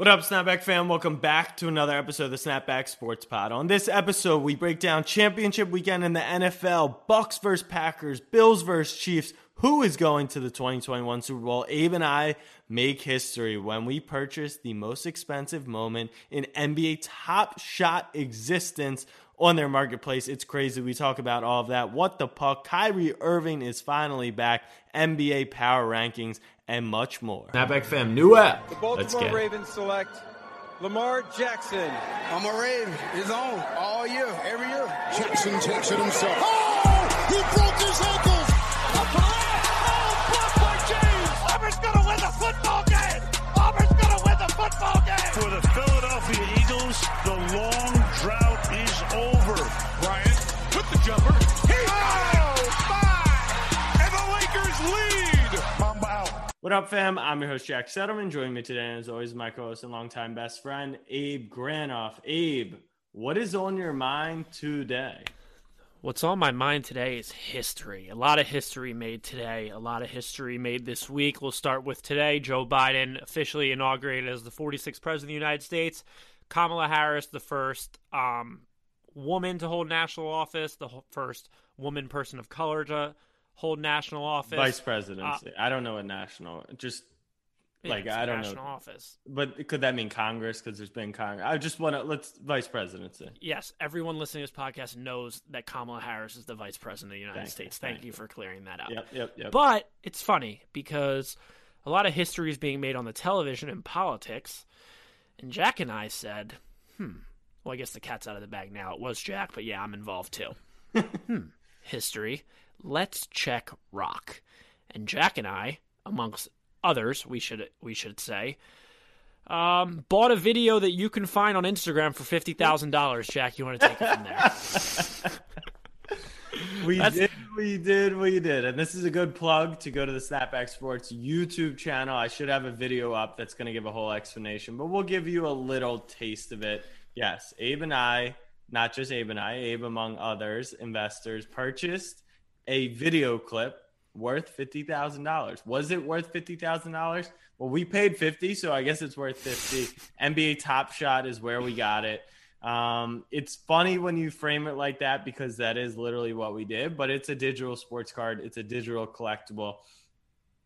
What up, Snapback fam? Welcome back to another episode of the Snapback Sports Pod. On this episode, we break down championship weekend in the NFL, Bucks versus Packers, Bills versus Chiefs, who is going to the 2021 Super Bowl. Abe and I make history when we purchase the most expensive moment in NBA Top Shot existence on their marketplace. It's crazy. We talk about all of that. What the puck? Kyrie Irving is finally back. NBA power rankings and much more. Snapback fam, new app. The Baltimore Ravens select Lamar Jackson. I'm a Raven. It's on all year, every year. Jackson takes it himself. Oh! He broke his ankles. Oh, blocked by James. Auburn's gonna win the football game. Auburn's gonna win the football game. For the Philadelphia Eagles, the long jumper. He oh, my! And the Lakers lead. Mamba out. What up, fam? I'm your host, Jack Settleman. Joining me today, as always, my co host and longtime best friend, Abe Granoff. Abe, what is on your mind today? What's on my mind today is history. A lot of history made today, a lot of history made this week. We'll start with today. Joe Biden officially inaugurated as the 46th President of the United States. Kamala Harris, the first um, woman to hold national office, the first woman person of color to hold national office. Vice presidency. Uh, I don't know a national. Just like I don't national know. office. But could that mean Congress? Because there's been Congress. I just want to let's vice presidency. Yes, everyone listening to this podcast knows that Kamala Harris is the vice president of the United Thank States. you, Thank, thank you you. for clearing that up. Yep, yep, yep. But it's funny because a lot of history is being made on the television and politics. And Jack and I said, hmm, well, I guess the cat's out of the bag now. It was Jack, but yeah, I'm involved too. hmm, history. Let's check rock. And Jack and I, amongst others, we should we should say, um, bought a video that you can find on Instagram for fifty thousand dollars. Jack, you want to take it from there? we That's- did, we did, we did. And this is a good plug to go to the Snapback Sports YouTube channel. I should have a video up that's going to give a whole explanation, but we'll give you a little taste of it. Yes, Abe and I, not just Abe and I, Abe among others, investors, purchased a video clip worth fifty thousand dollars. Was it worth fifty thousand dollars? Well, we paid fifty, so I guess it's worth fifty. NBA Top Shot is where we got it. Um, it's funny when you frame it like that because that is literally what we did, but it's a digital sports card. It's a digital collectible.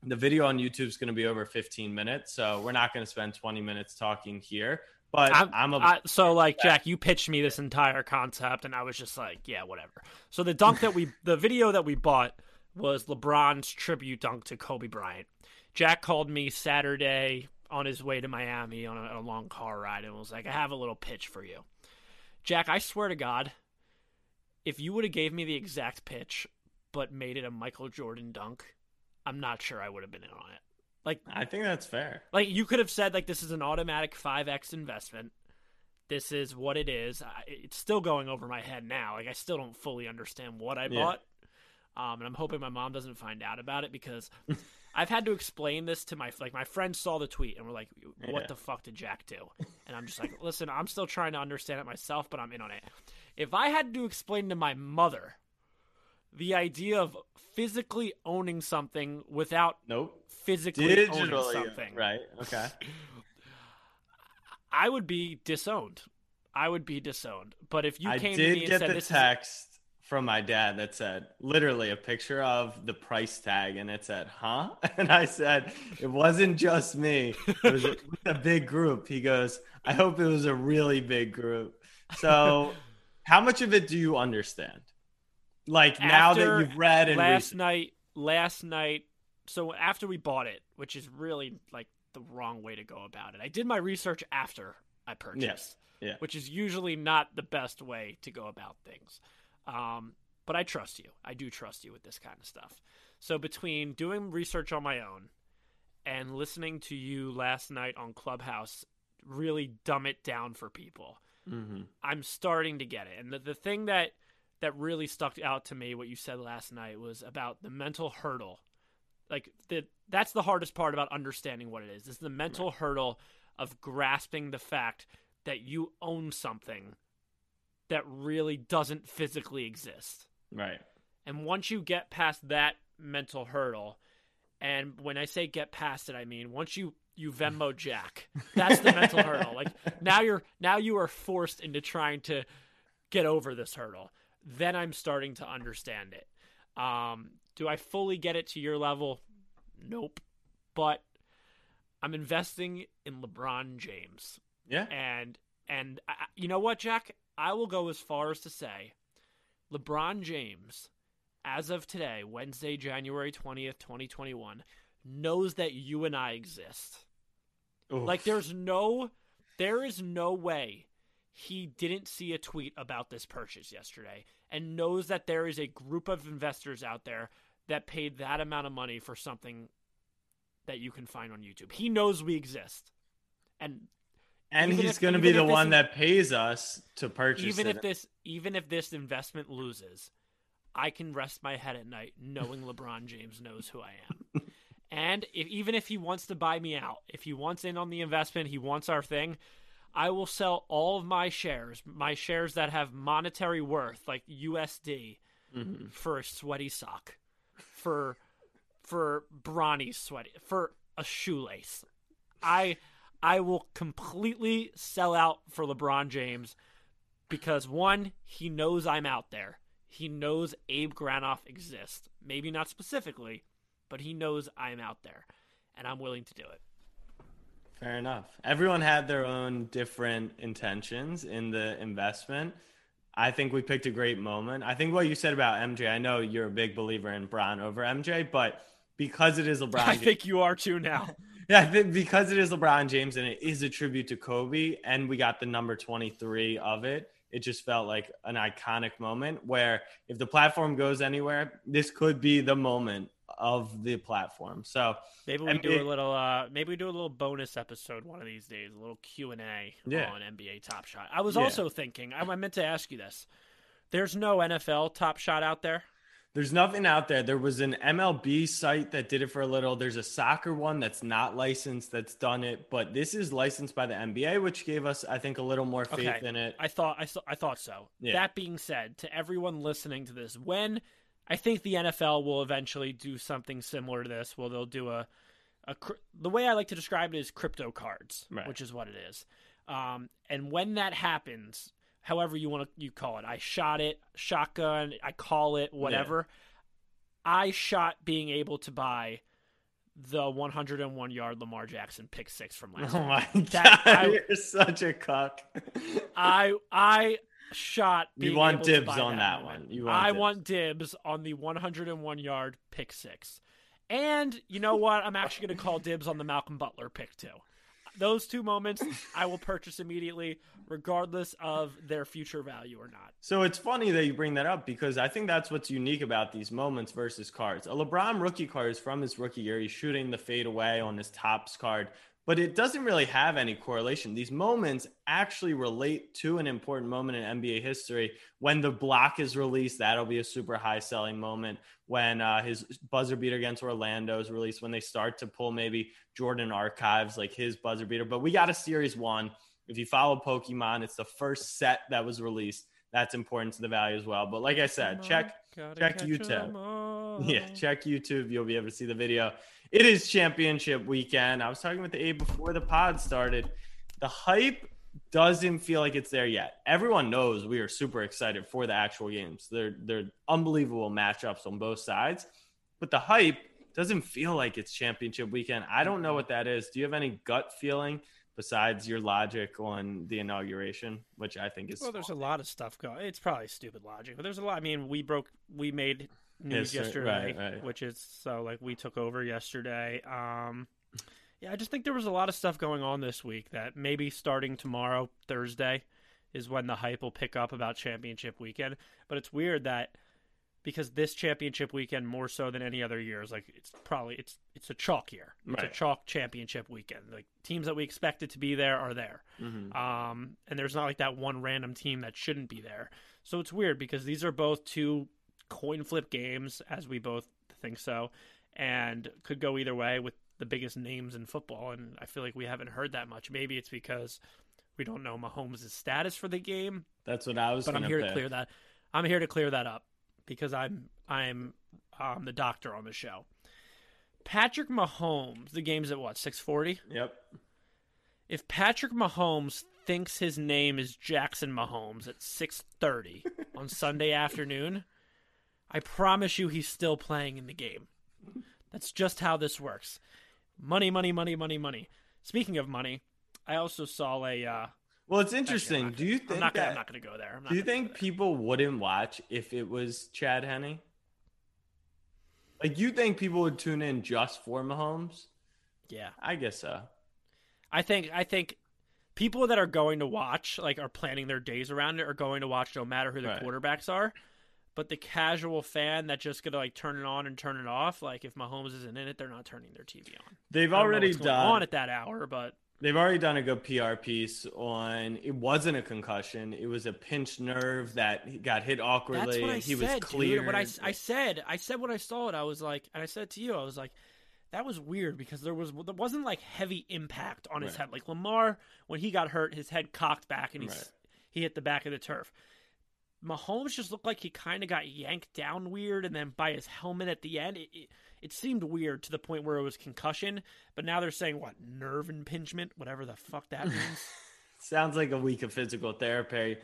The video on YouTube is going to be over 15 minutes, so we're not going to spend 20 minutes talking here. But I'm, I'm, a I, so like Jack, you pitched me this entire concept, and I was just like, yeah, whatever. So the dunk that we, the video that we bought was LeBron's tribute dunk to Kobe Bryant. Jack called me Saturday on his way to Miami on a, a long car ride, and was like, I have a little pitch for you. Jack, I swear to God, if you would have gave me the exact pitch but made it a Michael Jordan dunk, I'm not sure I would have been in on it. Like I think that's fair. like you could have said like this is an automatic 5x investment. This is what it is. I, it's still going over my head now. Like I still don't fully understand what I Yeah. bought. Um, and I'm hoping my mom doesn't find out about it because I've had to explain this to my like my friends saw the tweet and were like, "What Yeah. the fuck did Jack do?" And I'm just like, "Listen, I'm still trying to understand it myself, but I'm in on it." If I had to explain to my mother the idea of physically owning something without Nope. physically owning uh, something, right? Okay. I would be disowned. I would be disowned. But if you I came did to me and get said the text from my dad that said literally a picture of the price tag, and it said, "Huh?" And I said, "It wasn't just me. It was a, it was a big group." He goes, "I hope it was a really big group." So, how much of it do you understand? Like is now that you've read and last researched- night, last night. So after we bought it, which is really like the wrong way to go about it. I did my research after I purchased. Yes. Yeah. Which is usually not the best way to go about things. Um, but I trust you. I do trust you with this kind of stuff. So between doing research on my own and listening to you last night on Clubhouse really dumb it down for people, hmm I'm starting to get it. And the, the thing that that really stuck out to me, what you said last night, was about the mental hurdle. Like the that's the hardest part about understanding what it is. Is the mental hurdle of grasping the fact that you own something that really doesn't physically exist. Right. And once you get past that mental hurdle, and when I say get past it, I mean once you you Venmo Jack. That's the mental hurdle. Like now you're now you are forced into trying to get over this hurdle. Then I'm starting to understand it. Um, do I fully get it to your level? Nope. But I'm investing in LeBron James. Yeah. And and I, you know what, Jack? I will go as far as to say LeBron James as of today, Wednesday, January 20th, 2021, knows that you and I exist. Oof. Like there's no there is no way he didn't see a tweet about this purchase yesterday and knows that there is a group of investors out there that paid that amount of money for something that you can find on YouTube. He knows we exist. And and he's going to be the one in- that pays us to purchase even it. if this even if this investment loses, I can rest my head at night knowing LeBron James knows who I am. and if even if he wants to buy me out, if he wants in on the investment, he wants our thing, I will sell all of my shares, my shares that have monetary worth like USD Mm-hmm. for a sweaty sock, for for Bronny's sweaty, for a shoelace. I I will completely sell out for LeBron James because one, he knows I'm out there. He knows Abe Granoff exists. Maybe not specifically, but he knows I'm out there, and I'm willing to do it. Fair enough. Everyone had their own different intentions in the investment. I think we picked a great moment. I think what you said about MJ, I know you're a big believer in Bron over MJ, but because it is LeBron, I James- think you are too now. yeah, I think because it is LeBron James and it is a tribute to Kobe, and we got the number 23 of it, it just felt like an iconic moment where if the platform goes anywhere, this could be the moment of the platform. So Maybe we do a little. Uh, maybe we do a little bonus episode one of these days, a little Q and A Yeah. on NBA Top Shot. I was Yeah. also thinking. I, I meant to ask you this. There's no NFL Top Shot out there. There's nothing out there. There was an MLB site that did it for a little. There's a soccer one that's not licensed that's done it, but this is licensed by the NBA, which gave us, I think, a little more faith Okay. in it. I thought I, thought- I thought so. Yeah. That being said, to everyone listening to this, when I think the NFL will eventually do something similar to this, well, they'll do a, a the way I like to describe it is crypto cards, Right. which is what it is. Um, and when that happens, however you want to you call it, I shot it, shotgun, I call it whatever. I shot being able to buy the 101 yard Lamar Jackson pick six from last Oh my That- god, I- you're such a cuck. I I shot. You want dibs on that moment. one. You want I dibs. want dibs on the 101 yard pick six, and you know what? I'm actually going to call dibs on the Malcolm Butler pick too. Those two moments I will purchase immediately, regardless of their future value or not. So it's funny that you bring that up because I think that's what's unique about these moments versus cards. A LeBron rookie card is from his rookie year. He's shooting the fade away on his tops card, but it doesn't really have any correlation. These moments actually relate to an important moment in NBA history. When the block is released, that'll be a super high selling moment. When uh, his buzzer beater against Orlando is released, when they start to pull maybe Jordan archives like his buzzer beater. But we got a series one. If you follow Pokemon, it's the first set that was released. That's important to the value as well. But like I said, check check YouTube. Yeah, check YouTube. You'll be able to see the video. It is championship weekend. I was talking with the A before the pod started. The hype doesn't feel like it's there yet. Everyone knows we are super excited for the actual games. They're they're unbelievable matchups on both sides. But the hype doesn't feel like it's championship weekend. I don't know what that is. Do you have any gut feeling besides your logic on the inauguration, which I think is Well, there's a lot of stuff going. It's probably stupid logic, but there's a lot. I mean, we broke, we made news History, yesterday, right, right. which is so like we took over yesterday. Um, yeah, I just think there was a lot of stuff going on this week that maybe starting tomorrow, Thursday, is when the hype will pick up about championship weekend. But it's weird that because this championship weekend more so than any other year is like it's probably it's it's a chalk year. It's a chalk championship weekend. Like teams that we expected to be there are there. Mhm. Um, and there's not like that one random team that shouldn't be there. So it's weird because these are both two coin flip games, as we both think so, and could go either way with the biggest names in football. And I feel like we haven't heard that much. Maybe it's because we don't know Mahomes' status for the game, That's what I was. but I'm here to clear that. I'm here to clear that up because I'm I'm um, the doctor on the show. Patrick Mahomes, the game's at what, 640? Yep. If Patrick Mahomes thinks his name is Jackson Mahomes at 6:30 on Sunday afternoon, I promise you he's still playing in the game. That's just how this works. Money, money, money, money, money. Speaking of money, I also saw a uh Well, it's interesting. Do you think I'm not gonna, that, I'm not going to go there. Do you think people wouldn't watch if it was Chad Henne? Like you think people would tune in just for Mahomes? Yeah. I guess so. I think I think people that are going to watch, like are planning their days around it, are going to watch no matter who the Right. quarterbacks are. But the casual fan that just gonna like turn it on and turn it off, like if Mahomes isn't in it, they're not turning their TV on. They've I don't know already done on at that hour, but They've already done a good PR piece on it wasn't a concussion. It was a pinched nerve that got hit awkwardly. that's what I he said. was clear. Dude. What I, I said, I said when I saw it, I was like, and I said to you, I was like, that was weird because there was there wasn't like heavy impact on his Right. head. Like Lamar, when he got hurt, his head cocked back and he Right. he hit the back of the turf. Mahomes just looked like he kind of got yanked down weird, and then by his helmet at the end, it, it it seemed weird to the point where it was concussion. But now they're saying what nerve impingement, whatever the fuck that means. Sounds like a week of physical therapy.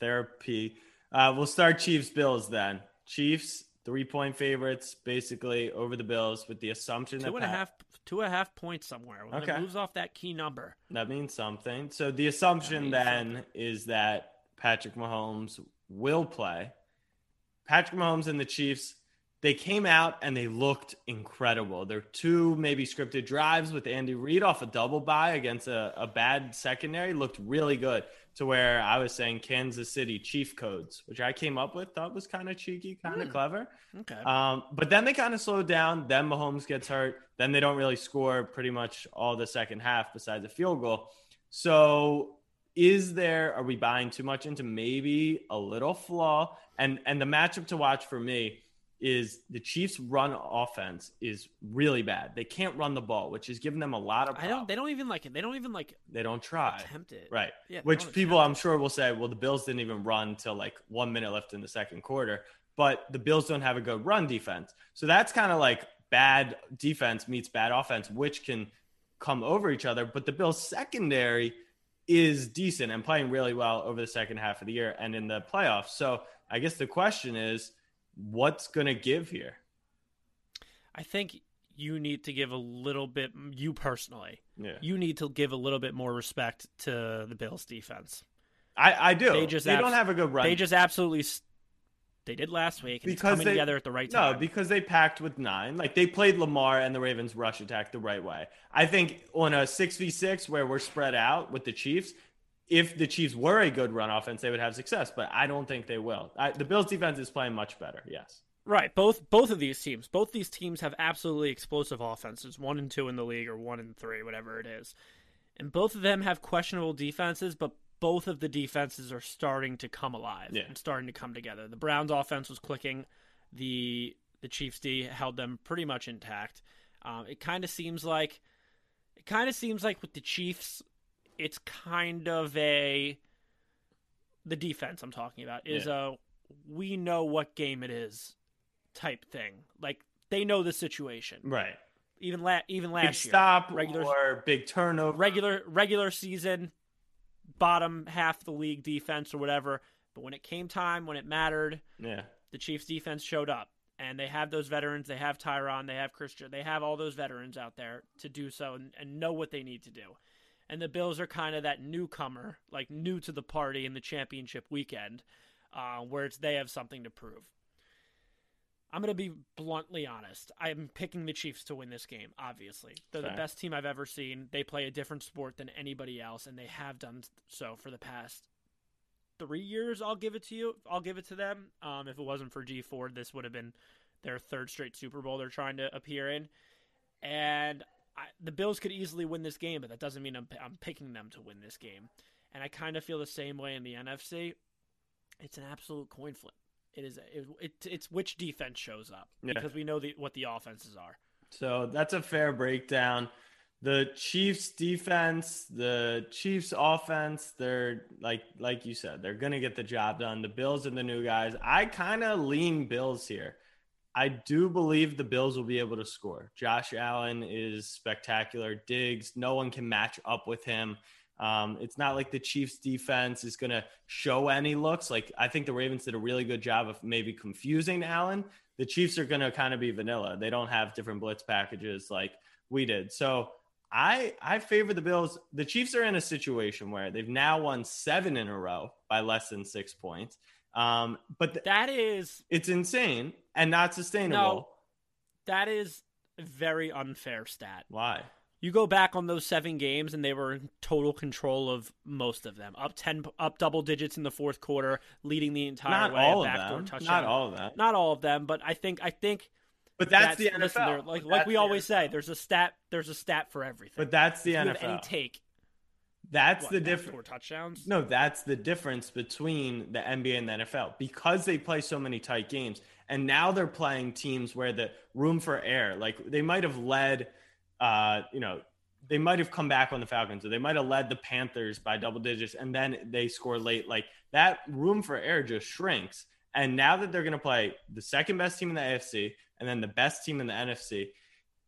Therapy. Uh, we'll start Chiefs Bills then. Chiefs three point favorites, basically over the Bills, with the assumption that two and a Pat- half, two and a half points somewhere. When Okay. it moves off that key number. That means something. So the assumption means then is that Patrick Mahomes will play. Patrick Mahomes and the Chiefs, they came out and they looked incredible. Their two maybe scripted drives with Andy Reid off a double bye against a, a bad secondary looked really good. To where I was saying Kansas City Chief codes, which I came up with, thought was kind of cheeky, kind of clever. Okay. Um, but then they kind of slowed down. Then Mahomes gets hurt. Then they don't really score pretty much all the second half besides a field goal. So is there are we buying too much into maybe a little flaw? And and the matchup to watch for me is the Chiefs run offense is really bad. They can't run the ball, which is giving them a lot of I don't. They don't even like it. They don't even like they don't try. attempt it. Right. Yeah, Which people I'm sure will say, well, the Bills didn't even run till like one minute left in the second quarter, but the Bills don't have a good run defense. So that's kind of like bad defense meets bad offense, which can come over each other. But the Bills secondary is decent and playing really well over the second half of the year and in the playoffs. So I guess the question is, what's going to give here? I think you need to give a little bit. You personally, Yeah. you need to give a little bit more respect to the Bills' defense. I, I do. They just they abs- don't have a good run. They just absolutely. They did last week, and it's coming they, together at the right time. No, because they packed with nine. Like they played Lamar and the Ravens rush attack the right way. I think on a six v six where we're spread out with the Chiefs, if the Chiefs were a good run offense, they would have success. But I don't think they will. I, the Bills defense is playing much better. Yes. Right, both both of these teams, both these teams have absolutely explosive offenses, one and two in the league, or one and three, whatever it is, and both of them have questionable defenses, but both of the defenses are starting to come alive Yeah. and starting to come together. The Browns' offense was clicking, the the Chiefs' D held them pretty much intact. Um, it kind of seems like it kind of seems like with the Chiefs, it's kind of a the defense I'm talking about is a we know what game it is type thing. Like they know the situation. Right. Even la- even Big last year, stop regular or big turnover. regular regular season, bottom half the league defense or whatever. But when it came time, when it mattered, Yeah. the Chiefs defense showed up. And they have those veterans. They have Tyrann. They have Christian. They have all those veterans out there to do so and, and know what they need to do. And the Bills are kind of that newcomer, like new to the party in the championship weekend, uh, where it's they have something to prove. I'm going to be bluntly honest. I'm picking the Chiefs to win this game, obviously. They're the best team I've ever seen. They play a different sport than anybody else, and they have done so for the past three years. I'll give it to you. I'll give it to them. Um, if it wasn't for Dee Ford, this would have been their third straight Super Bowl they're trying to appear in. And I, the Bills could easily win this game, but that doesn't mean I'm, I'm picking them to win this game. And I kind of feel the same way in the NFC. It's an absolute coin flip. It is. It, it, it's which defense shows up Yeah. because we know the, what the offenses are. So that's a fair breakdown. The Chiefs defense, the Chiefs offense, they're like like you said, they're gonna get the job done. The Bills and the new guys. I kind of lean Bills here. I do believe the Bills will be able to score. Josh Allen is spectacular. Diggs, no one can match up with him. Um, it's not like the Chiefs defense is going to show any looks. Like I think the Ravens did a really good job of maybe confusing Allen. The Chiefs are going to kind of be vanilla. They don't have different blitz packages like we did. So I I favor the Bills. The Chiefs are in a situation where they've now won seven in a row by less than six points. Um, but th- that is it's insane and not sustainable. No, that is a very unfair stat. Why? You go back on those seven games, and they were in total control of most of them. Up ten, up double digits in the fourth quarter, leading the entire not way. All of them. touchdown. Not all of them. Not all of them, but I think I think. But that's, that's the NFL. Listen, like like we always NFL. say, there's a stat. There's a stat for everything. But that's the if NFL. any take. That's what, the difference. Four touchdowns. No, that's the difference between the NBA and the NFL because they play so many tight games, and now they're playing teams where the room for error, like they might have led, uh, you know, they might have come back on the Falcons, or they might have led the Panthers by double digits, and then they score late. Like that room for error just shrinks. And now that they're going to play the second best team in the AFC and then the best team in the NFC,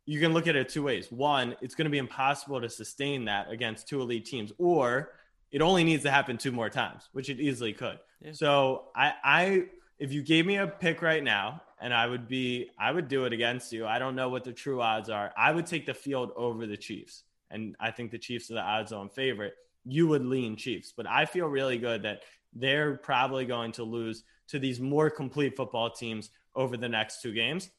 you can look at it two ways. One, it's going to be impossible to sustain that against two elite teams, or it only needs to happen two more times, which it easily could. Yeah. So I, I, if you gave me a pick right now, and I would be, I would do it against you. I don't know what the true odds are. I would take the field over the Chiefs, and I think the Chiefs are the odds-on favorite. You would lean Chiefs, but I feel really good that they're probably going to lose to these more complete football teams over the next two games.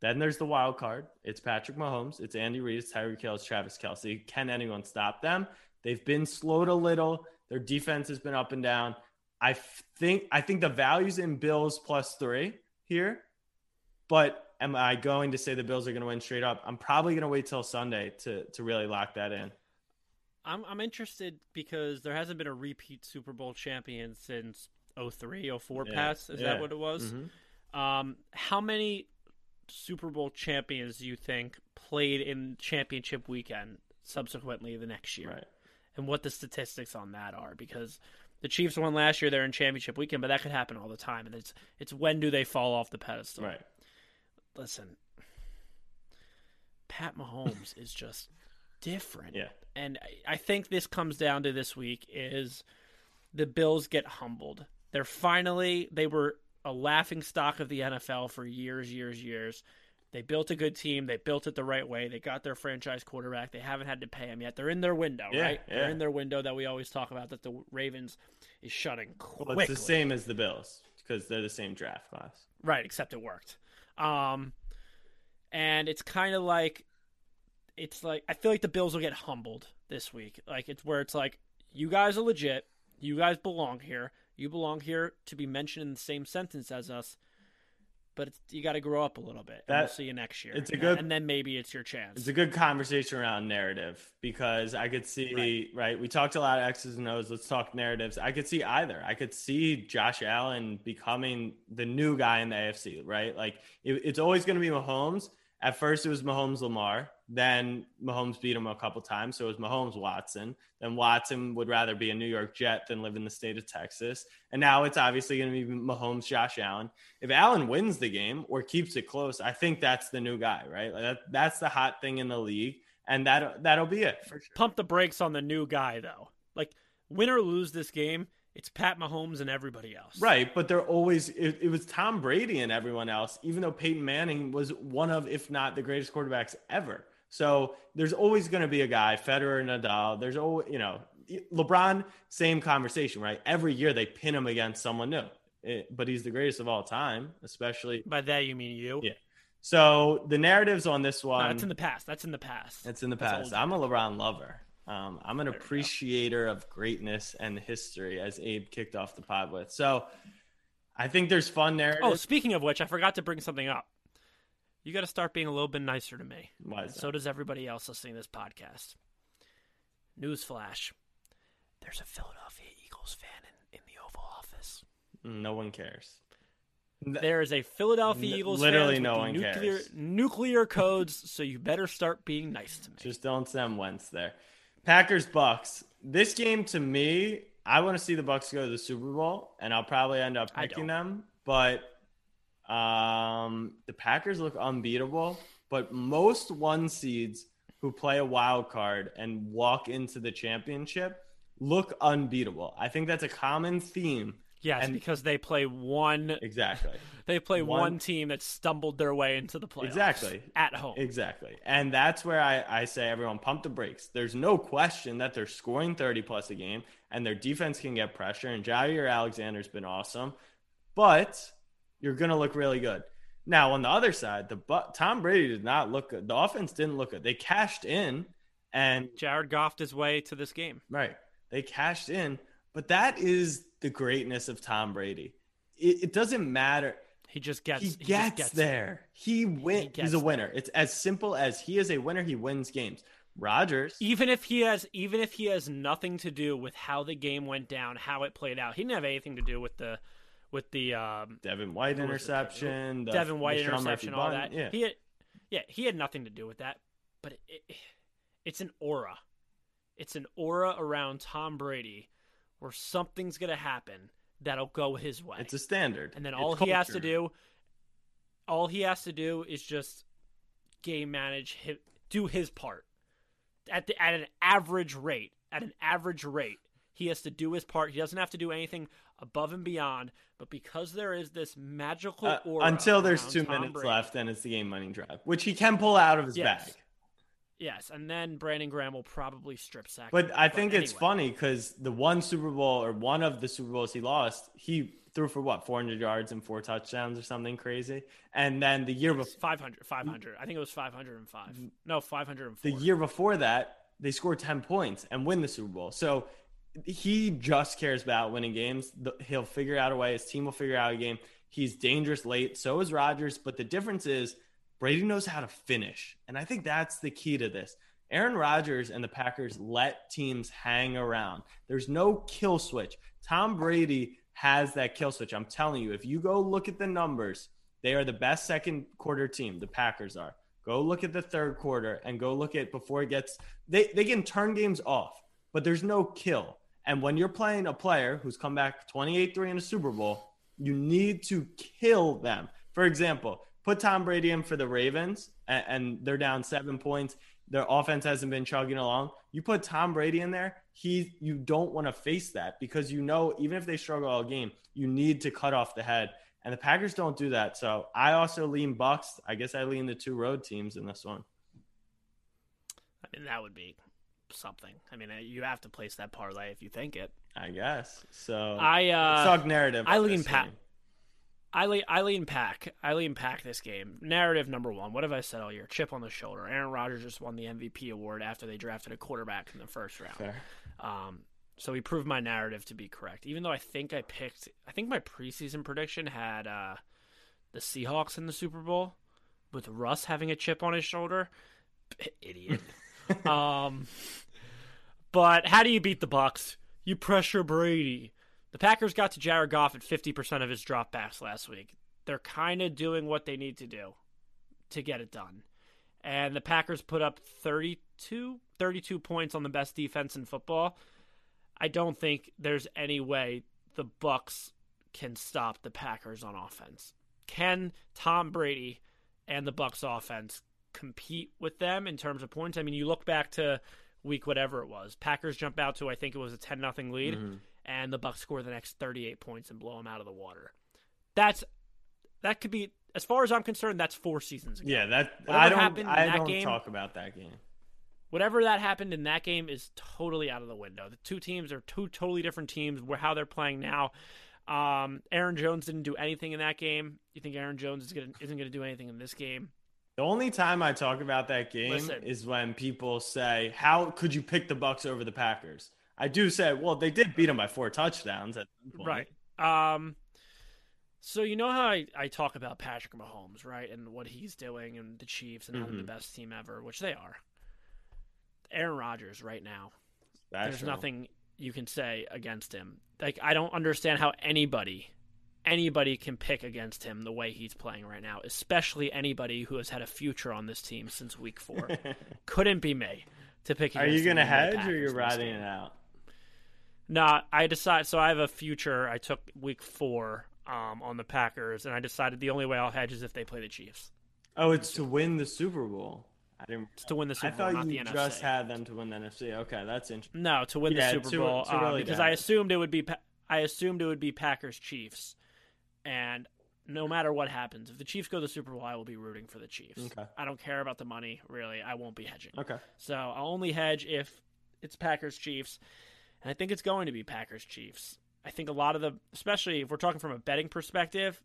Then there's the wild card. It's Patrick Mahomes. It's Andy Reid. It's Tyreek Travis Kelce. Can anyone stop them? They've been slowed a little. Their defense has been up and down. I think I think the value's in Bills plus three here, but am I going to say the Bills are going to win straight up? I'm probably going to wait till Sunday to to really lock that in. I'm I'm interested because there hasn't been a repeat Super Bowl champion since 03, 04 Yeah. pass. Is Yeah. that what it was? Mhm. Um, how many Super Bowl champions do you think played in championship weekend subsequently the next year? Right. And what the statistics on that are? Because the Chiefs won last year; they're in championship weekend, but that could happen all the time. And it's it's when do they fall off the pedestal? Right. Listen, Pat Mahomes is just different. Yeah. And I- I think this comes down to this week is the Bills get humbled. They're finally they were a laughing stock of the NFL for years, years, years. They built a good team. They built it the right way. They got their franchise quarterback. They haven't had to pay him yet. They're in their window, Yeah, right? yeah. They're in their window that we always talk about that the Ravens is shutting quickly. Well, it's the same as the Bills because they're the same draft class. Right, except it worked. Um, and it's kind of like, it's like I feel like the Bills will get humbled this week. Like it's where it's like, you guys are legit. You guys belong here. You belong here to be mentioned in the same sentence as us. But it's, you got to grow up a little bit. and we'll see you next year. it's a good- and then maybe it's your chance. It's a good conversation around narrative because I could see, right. We talked a lot of X's and O's. Let's talk narratives. I could see either. I could see Josh Allen becoming the new guy in the AFC, right? Like it, it's always going to be Mahomes. At first, it was Mahomes Lamar. Then Mahomes beat him a couple times. So it was Mahomes Watson. Then Watson would rather be a New York Jet than live in the state of Texas. And now it's obviously going to be Mahomes, Josh Allen. If Allen wins the game or keeps it close, I think that's the new guy, right? Like that, that's the hot thing in the league. And that, that'll be it for sure. Pump the brakes on the new guy, though. Like, win or lose this game, it's Pat Mahomes and everybody else. Right, but they're always it, it was Tom Brady and everyone else, even though Peyton Manning was one of, if not the greatest quarterbacks ever. So there's always going to be a guy, Federer, Nadal. There's always, you know, LeBron, same conversation, right? Every year they pin him against someone new, It- but he's the greatest of all time, especially. By that you mean you? Yeah. So the narratives on this No, one, that's in the past. That's in the past. it's in the past. I'm a LeBron lover. Um, I'm an There appreciator of greatness and history, as Abe kicked off the pod with. So I think there's fun narratives. Oh, speaking of which, I forgot to bring something up. You got to start being a little bit nicer to me. Why so does everybody else listening to this podcast. Newsflash: There's a Philadelphia Eagles fan in, in the Oval Office. no one cares. There is a Philadelphia Eagles literally no one nuclear cares. nuclear codes. So you better start being nice to me. Just don't send Wentz there. Packers Bucks. This game to me, I want to see the Bucks go to the Super Bowl, and I'll probably end up picking them. But Um, the Packers look unbeatable, but most one seeds who play a wild card and walk into the championship look unbeatable. I think that's a common theme. Yes, And- because they play one. Exactly. They play one, One- team that stumbled their way into the playoffs. Exactly. At home. Exactly. And that's where I, I say everyone pump the brakes. There's no question that they're scoring 30 plus a game and their defense can get pressure. And Jaire Alexander's been awesome, but you're going to look really good. Now, on the other side, the but Tom Brady did not look good. The offense didn't look good. They cashed in and Jared goffed his way to this game. Right. They cashed in, but that is the greatness of Tom Brady. It, it doesn't matter. He just gets. He just gets, gets there. He wins. gets He's a there. winner. It's as simple as he is a winner. He wins games. Rodgers. Even if he has, even if he has nothing to do with how the game went down, how it played out, he didn't have anything to do with the, with the um, Devin White who was it? interception. the- Devin White interception, all that. Yeah. He had, yeah, he had nothing to do with that. But it, it, it's an aura. It's an aura around Tom Brady, where something's gonna happen that'll go his way. It's a standard. and then It's all he has to do, all he has to do is just game manage, do his part at the, at an average rate. At an average rate, he has to do his part. He doesn't have to do anything above and beyond. But because there is this magical Uh, until there's two Tom minutes Brady- left and it's the game winning drive, which he can pull out of his Yes. bag. Yes, and then Brandon Graham will probably strip sack. But. I think it's anyway. funny because the one Super Bowl or one of the Super Bowls he lost, he threw for what 400 yards and four touchdowns or something crazy. And then the year before, 500, 500. I think it was 505. No, 504. the year before that, they scored 10 points and win the Super Bowl. So he just cares about winning games. The- He'll figure out a way. His team will figure out a game. He's dangerous late. So is Rodgers. But the difference is Brady knows how to finish. And I think that's the key to this. Aaron Rodgers and the Packers let teams hang around. There's no kill switch. Tom Brady has that kill switch. I'm telling you, if you go look at the numbers, they are the best second quarter team. The Packers are. Go look at the third quarter and go look at before it gets they, they can turn games off, but there's no kill. And when you're playing a player who's come back 28-3 in a Super Bowl, you need to kill them. For example, put Tom Brady in for the Ravens and, and they're down seven points. Their offense hasn't been chugging along. You put Tom Brady in there, he you don't want to face that because you know even if they struggle all game, you need to cut off the head. And the Packers don't do that. So I also lean Bucks. I guess I lean the two road teams in this one. I mean, that would be something. I mean, you have to place that parlay if you think it. I guess. So I uh, talk narrative. I on lean this Pat. game. I lean, I lean pack. I lean pack this game. Narrative number one. What have I said all year? Chip on the shoulder. Aaron Rodgers just won the MVP award after they drafted a quarterback in the first round. Fair. Um, so he proved my narrative to be correct. Even though I think I picked, I think my preseason prediction had uh, the Seahawks in the Super Bowl with Russ having a chip on his shoulder. Idiot. um, but how do you beat the Bucks? You pressure Brady. The Packers got to Jared Goff at 50% of his dropbacks last week. They're kind of doing what they need to do to get it done. And the Packers put up 32, 32 points on the best defense in football. I don't think there's any way the Bucks can stop the Packers on offense. Can Tom Brady and the Bucks offense compete with them in terms of points? I mean, you look back to week whatever it was. Packers jump out to I think it was a 10 nothing lead and the Bucks score the next 38 points and blow them out of the water. That's that could be as far as I'm concerned that's 4 seasons ago. Yeah, that Whatever I don't. happened in I that don't game- talk about that game. whatever that happened in that game is totally out of the window. The two teams are two totally different teams. Where how they're playing now. Um, Aaron Jones didn't do anything in that game. You think Aaron Jones is gonna, isn't going to do anything in this game? The only time I talk about that game Listen. is when people say, "How could you pick the Bucks over the Packers?" I do say, "Well, they did beat them by four touchdowns at some point." Right. Um. So you know how I, I talk about Patrick Mahomes, right, and what he's doing, and the Chiefs, and how they're the best team ever, which they are. Aaron Rodgers, right now, there's nothing you can say against him. Like I don't understand how anybody anybody can pick against him the way he's playing right now, especially anybody who has had a future on this team since week 4. Couldn't be me to pick Are you gonna hedge or you're riding it out? Nah, I decide so I have a future I took week 4 um, on the Packers, and I decided the only way I'll hedge is if they play the Chiefs. Oh, it's to win the Super Bowl. I didn't. It's to win the Super Bowl. I thought not you the just NFC. had them to win the NFC. Okay, that's interesting. No, to win Yeah, the Super to- Bowl to uh, because down. I assumed it would be Pa- I assumed it would be Packers Chiefs, and no matter what happens, if the Chiefs go to the Super Bowl, I will be rooting for the Chiefs. Okay. I don't care about the money really. I won't be hedging. Okay. So I'll only hedge if it's Packers Chiefs, and I think it's going to be Packers Chiefs. I think a lot of the, especially if we're talking from a betting perspective,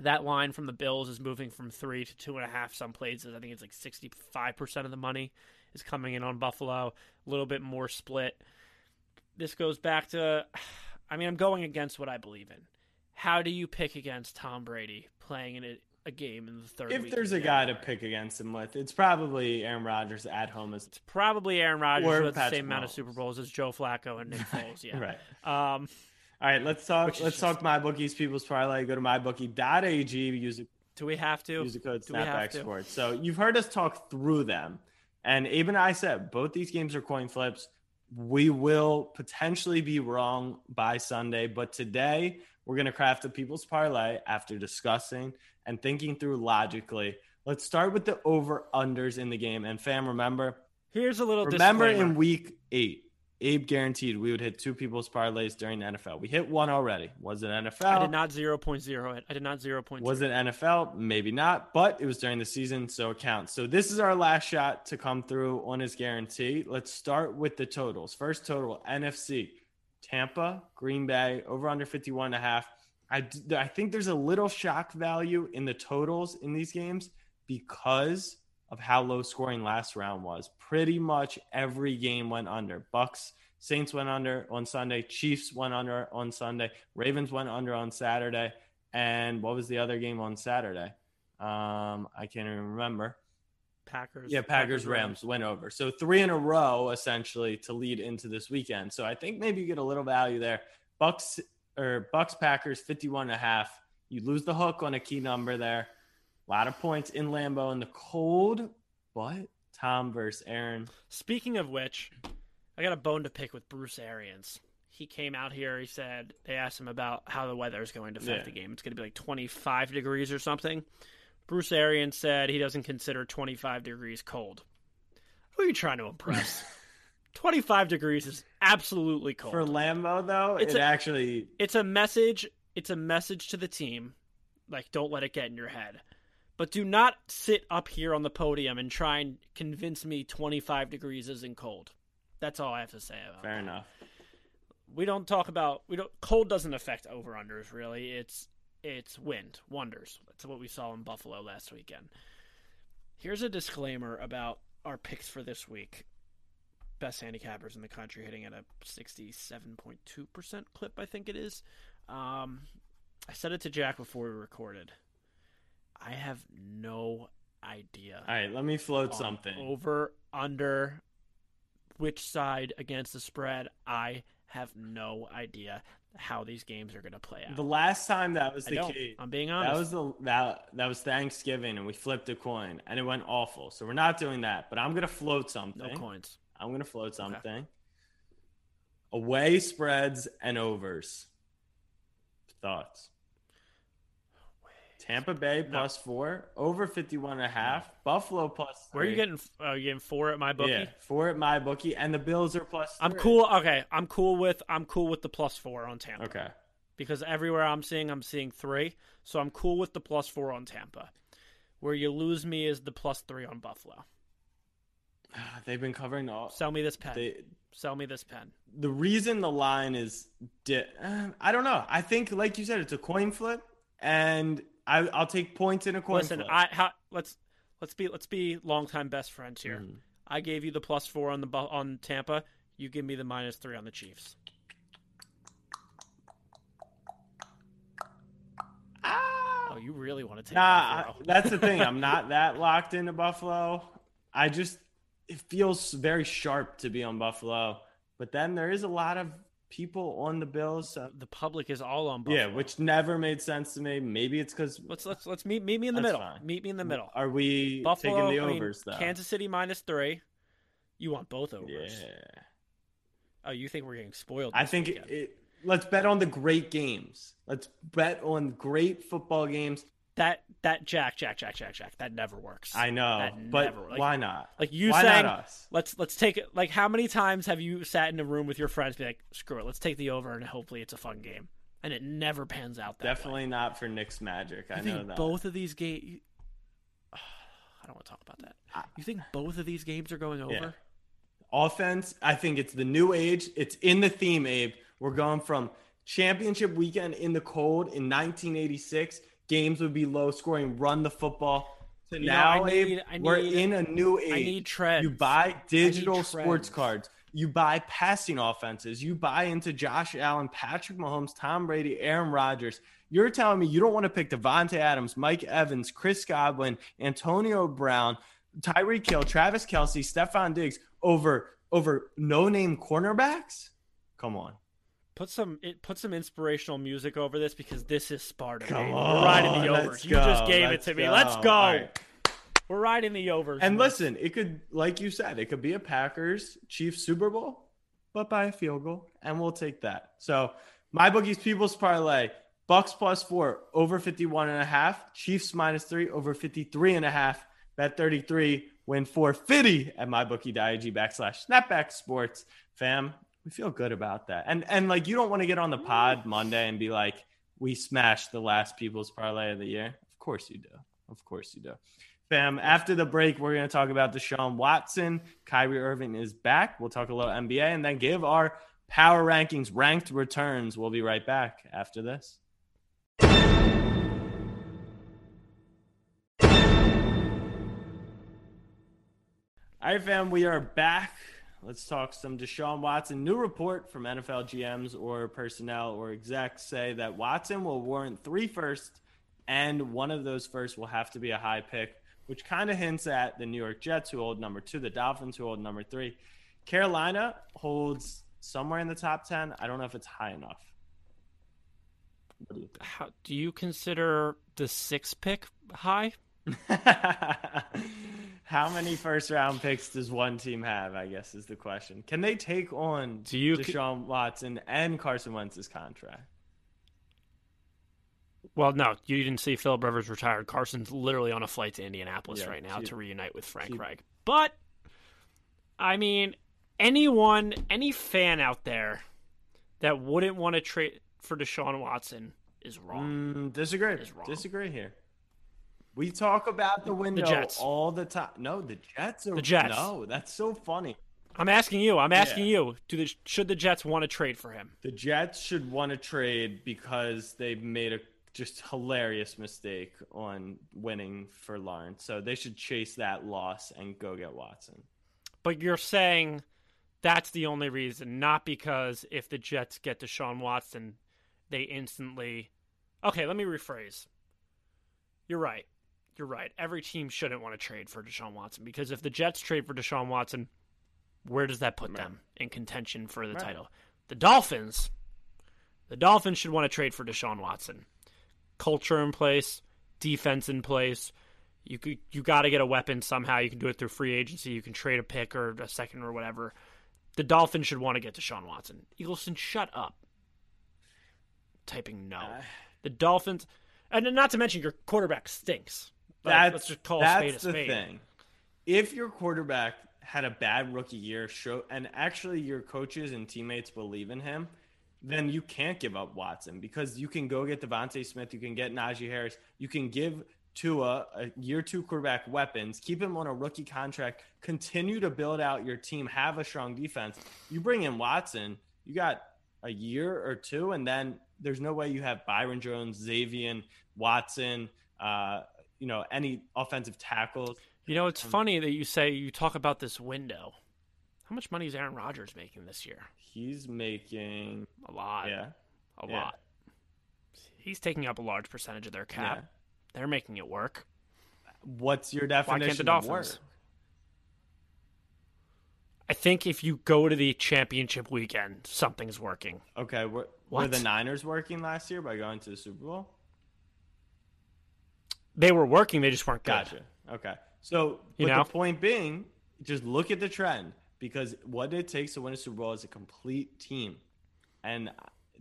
that line from the Bills is moving from three to two and a half. Some places, I think it's like sixty-five percent of the money is coming in on Buffalo. A little bit more split. This goes back to, I mean, I'm going against what I believe in. How do you pick against Tom Brady playing in a, a game in the third? If there's a guy to pick against him with, it's probably Aaron Rodgers at home. As It's probably Aaron Rodgers with has the Patrick same amount of Super Bowls as Joe Flacco and Nick Foles. Yeah. right. Um, All right, let's talk. Let's just- talk my bookies. People's parlay. Go to mybookie.ag. Use the do we have to? use the code Do we have Snapback to? Sports. So you've heard us talk through them, and Abe and I said both these games are coin flips. We will potentially be wrong by Sunday, but today we're going to craft a people's parlay after discussing and thinking through logically. Let's start with the over unders in the game. And fam, remember, Here's a little remember disclaimer. in week eight, Abe guaranteed we would hit two people's parlays during the NFL. We hit one already. Was it NFL? I did not 0.0 it. I did not 0.0. Was it NFL? Maybe not, but it was during the season, so it counts. So this is our last shot to come through on his guarantee. Let's start with the totals. First total, NFC, Tampa, Green Bay, over under 51 and a half. I, I think there's a little shock value in the totals in these games because of how low scoring last round was. Pretty much every game went under. Bucks, Saints went under on Sunday. Chiefs went under on Sunday. Ravens went under on Saturday. And what was the other game on Saturday? Um, I can't even remember. Packers? Yeah, Packers Rams went over. So three in a row essentially to lead into this weekend. So I think maybe you get a little value there. Bucks or Bucks Packers 51 and a half. You lose the hook on a key number there. A lot of points in Lambeau in the cold, but Tom versus Aaron. Speaking of which, I got a bone to pick with Bruce Arians. He came out here. He said they asked him about how the weather is going to affect Yeah. the game. It's going to be like 25 degrees or something. Bruce Arians said he doesn't consider 25 degrees cold. Who are you trying to impress? 25 degrees is absolutely cold. For Lambeau though, It's it a- actually it's a message it's a message to the team like don't let it get in your head but do not sit up here on the podium and try and convince me 25 degrees isn't cold that's all i have to say about it. fair that. enough. we don't talk about we don't cold doesn't affect over unders really it's it's wind wonders. That's what we saw in buffalo last weekend. Here's a disclaimer about our picks for this week. Best handicappers in the country hitting at a 67.2% clip i think it is. Um, i said it to jack before we recorded. I have no idea. All right, let me float something. over under which side against the spread i have no idea how these games are going to play out The last time that was I the don't. case, i'm being honest that was the that that was Thanksgiving, and we flipped a coin, and it went awful. So we're not doing that. But I'm gonna float something. no coins I'm gonna float something. Away spreads and overs. Thoughts? Tampa Bay plus four, over 51 and a half. Buffalo plus where are you getting uh, you getting four at my bookie Yeah, four at my bookie, and the Bills are plus. i'm cool okay i'm cool with i'm cool with the plus four on tampa Okay. because everywhere i'm seeing i'm seeing three so i'm cool with the plus four on tampa where you lose me is the plus three on buffalo They've been covering all. sell me this pen They, sell me this pen the reason the line is di- uh, I don't know. I think, like you said, it's a coin flip, and I, I'll take points in a coin Listen, flip. I ha, let's let's be let's be longtime best friends here. Mm-hmm. I gave you the plus four on the on Tampa. You give me the minus three on the Chiefs. Oh, you really want to take Nah. I- that's the thing. I'm not that locked into Buffalo. I just it feels very sharp to be on Buffalo, but then there is a lot of people on the Bills. So, the public is all on Buffalo. yeah, which never made sense to me. Maybe it's because let's let's let's meet meet me in the middle. fine. Meet me in the middle. are we Buffalo, taking the I mean, overs though? Kansas City minus three. You want both overs? yeah, Oh, you think we're getting spoiled? I think it. let's bet on the great games. Let's bet on great football games. That that Jack Jack Jack Jack Jack that never works. I know, That but never- like- why not? Like you why saying, let's let's take it. Like how many times have you sat in a room with your friends, be like, screw it, let's take the over, and hopefully it's a fun game, and it never pans out that way. Definitely not for Knicks Magic. I, I know that. both of these games. I don't want to talk about that. You think both of these games are going over? offense, I think it's the new age. It's in the theme, Abe. We're going from championship weekend in the cold in 1986. Games would be low scoring, run the football. To You know, now, I Abe, need- we're in a new age. You buy digital sports cards. You buy passing offenses. You buy into Josh Allen, Patrick Mahomes, Tom Brady, Aaron Rodgers. You're telling me you don't want to pick Davante Adams, Mike Evans, Chris Godwin, Antonio Brown, Tyreek Hill, Travis Kelce, Stefon Diggs over over no name cornerbacks? Come on. Put some it, put some inspirational music over this because this is Sparta. Come on. We're riding the overs. let's You just go, gave it to me. Let's go. Right. We're riding the overs. And man. listen, it could, like you said, it could be a Packers Chiefs Super Bowl, but by a field goal, and we'll take that. So my bookies people's parlay, Bucks plus four, over 51 and a half, Chiefs minus three, over 53 and a half, bet 33, win 450 at mybookie.ag backslash snapback sports. Fam, we feel good about that. And and like you don't want to get on the mm. pod Monday and be like, we smashed the last people's parlay of the year. Of course you do. Of course you do. Fam, after the break, we're going to talk about Deshaun Watson. Kyrie Irving is back. We'll talk a little NBA and then give our power rankings, ranked returns. We'll be right back after this. All right, fam, we are back. Let's talk some Deshaun Watson. New report from NFL GMs or personnel or execs say that Watson will warrant three firsts, and one of those firsts will have to be a high pick, which kind of hints at the New York Jets, who hold number two, the Dolphins, who hold number three. Carolina holds somewhere in the top 10. I don't know if it's high enough. What do you think? How, do you consider the six pick high? How many first round picks does one team have? I guess is the question. Can they take on Do you- Deshaun Watson and Carson Wentz's contract? Well, no, you didn't see Philip Rivers retired. Carson's literally on a flight to Indianapolis Yeah, right now to reunite with Frank. Reich. But I mean, anyone, any fan out there that wouldn't want to trade for Deshaun Watson is wrong. Mm, disagree. Is wrong. Disagree here. We talk about the window Jets. all the time. No, the Jets are The Jets. No, that's so funny. I'm asking you. I'm asking Yeah. you. Do the should the Jets want to trade for him? The Jets should want to trade because they made a just hilarious mistake on winning for Lawrence. So they should chase that loss and go get Watson. But you're saying that's the only reason, not because if the Jets get Deshaun Watson, they instantly. Okay, let me rephrase. You're right. You're right. Every team shouldn't want to trade for Deshaun Watson because if the Jets trade for Deshaun Watson, where does that put them in contention for the Right. title? The Dolphins. The Dolphins should want to trade for Deshaun Watson. Culture in place, defense in place. You could, you got to get a weapon somehow. You can do it through free agency. You can trade a pick or a second or whatever. The Dolphins should want to get Deshaun Watson. Eagleson, shut up. Typing no. Uh, the Dolphins, and not to mention your quarterback stinks. That's let's just call a that's spade a the thing. If your quarterback had a bad rookie year, show and actually your coaches and teammates believe in him, then you can't give up Watson because you can go get DeVonta Smith, you can get Najee Harris, you can give Tua a year two quarterback weapons, keep him on a rookie contract, continue to build out your team, have a strong defense. You bring in Watson, you got a year or two, and then there's no way you have Byron Jones, Xavier, Watson, uh, you know, any offensive tackles. You know, Um, it's funny that you say you talk about this window. How much money is Aaron Rodgers making this year? He's making, A lot. yeah, A yeah. lot. He's taking up a large percentage of their cap. Yeah. They're making it work. What's your Why definition can't the of Dolphins? work? I think if you go to the championship weekend, something's working. Okay, were, were the Niners working last year by going to the Super Bowl? They were working, they just weren't good. Gotcha. Okay. So, You but know? the point being, just look at the trend because what it takes to win a Super Bowl is a complete team. And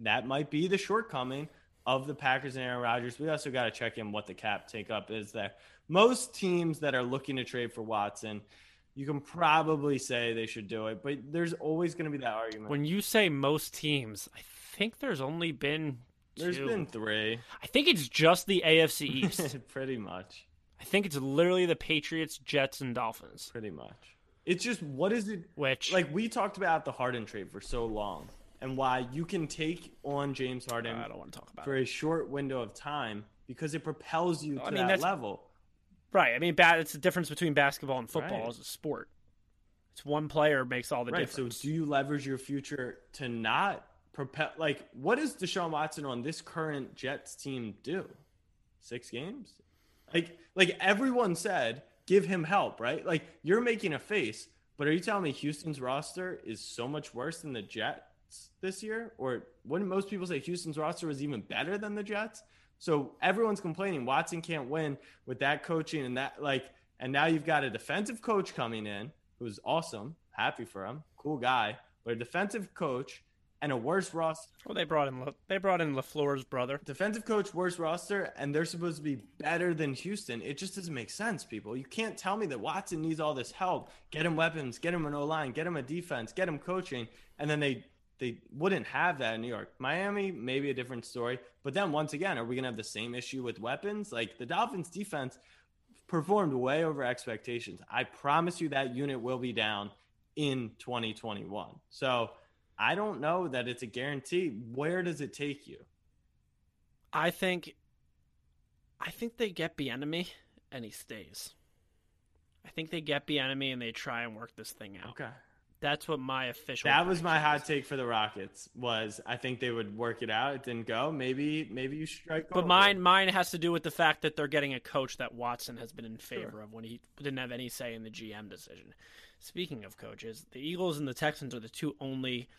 that might be the shortcoming of the Packers and Aaron Rodgers. We also got to check in what the cap take up is there. Most teams that are looking to trade for Watson, you can probably say they should do it, but there's always going to be that argument. When you say most teams, I think there's only been There's two. been three. I think it's just the AFC East. pretty much. I think it's literally the Patriots, Jets, and Dolphins. Pretty much. It's just what is it Which like we talked about the Harden trade for so long and why you can take on James Harden I don't want to talk about for it. a short window of time because it propels you to I mean, that level. Right. I mean, ba- it's the difference between basketball and football Right. as a sport. It's one player makes all the Right. difference. So do you leverage your future to not propel like what does Deshaun Watson on this current Jets team do? Six games? Like like everyone said, give him help, right? Like you're making a face, but are you telling me Houston's roster is so much worse than the Jets this year? Or wouldn't most people say Houston's roster was even better than the Jets? So everyone's complaining Watson can't win with that coaching and that like and now you've got a defensive coach coming in who's awesome, happy for him, cool guy, but a defensive coach and a worse roster well, they brought in Le- they brought in Lafleur's brother. defensive coach worse roster and they're supposed to be better than Houston. It just doesn't make sense, people. You can't tell me that Watson needs all this help. Get him weapons, get him an O line, get him a defense, get him coaching, and then they they wouldn't have that in New York. Miami, maybe a different story. But then once again, are we gonna have the same issue with weapons? Like the Dolphins defense performed way over expectations. I promise you that unit will be down in 2021. So I don't know that it's a guarantee. Where does it take you? I think I think they get the enemy and he stays. I think they get the enemy and they try and work this thing out. Okay. That's what my official That was my prediction hot take for the Rockets. Was I think they would work it out. It didn't go. Maybe maybe you strike. But over. mine mine has to do with the fact that they're getting a coach that Watson has been in favor of when he didn't have any say in the GM decision. Speaking of coaches, the Eagles and the Texans are the two only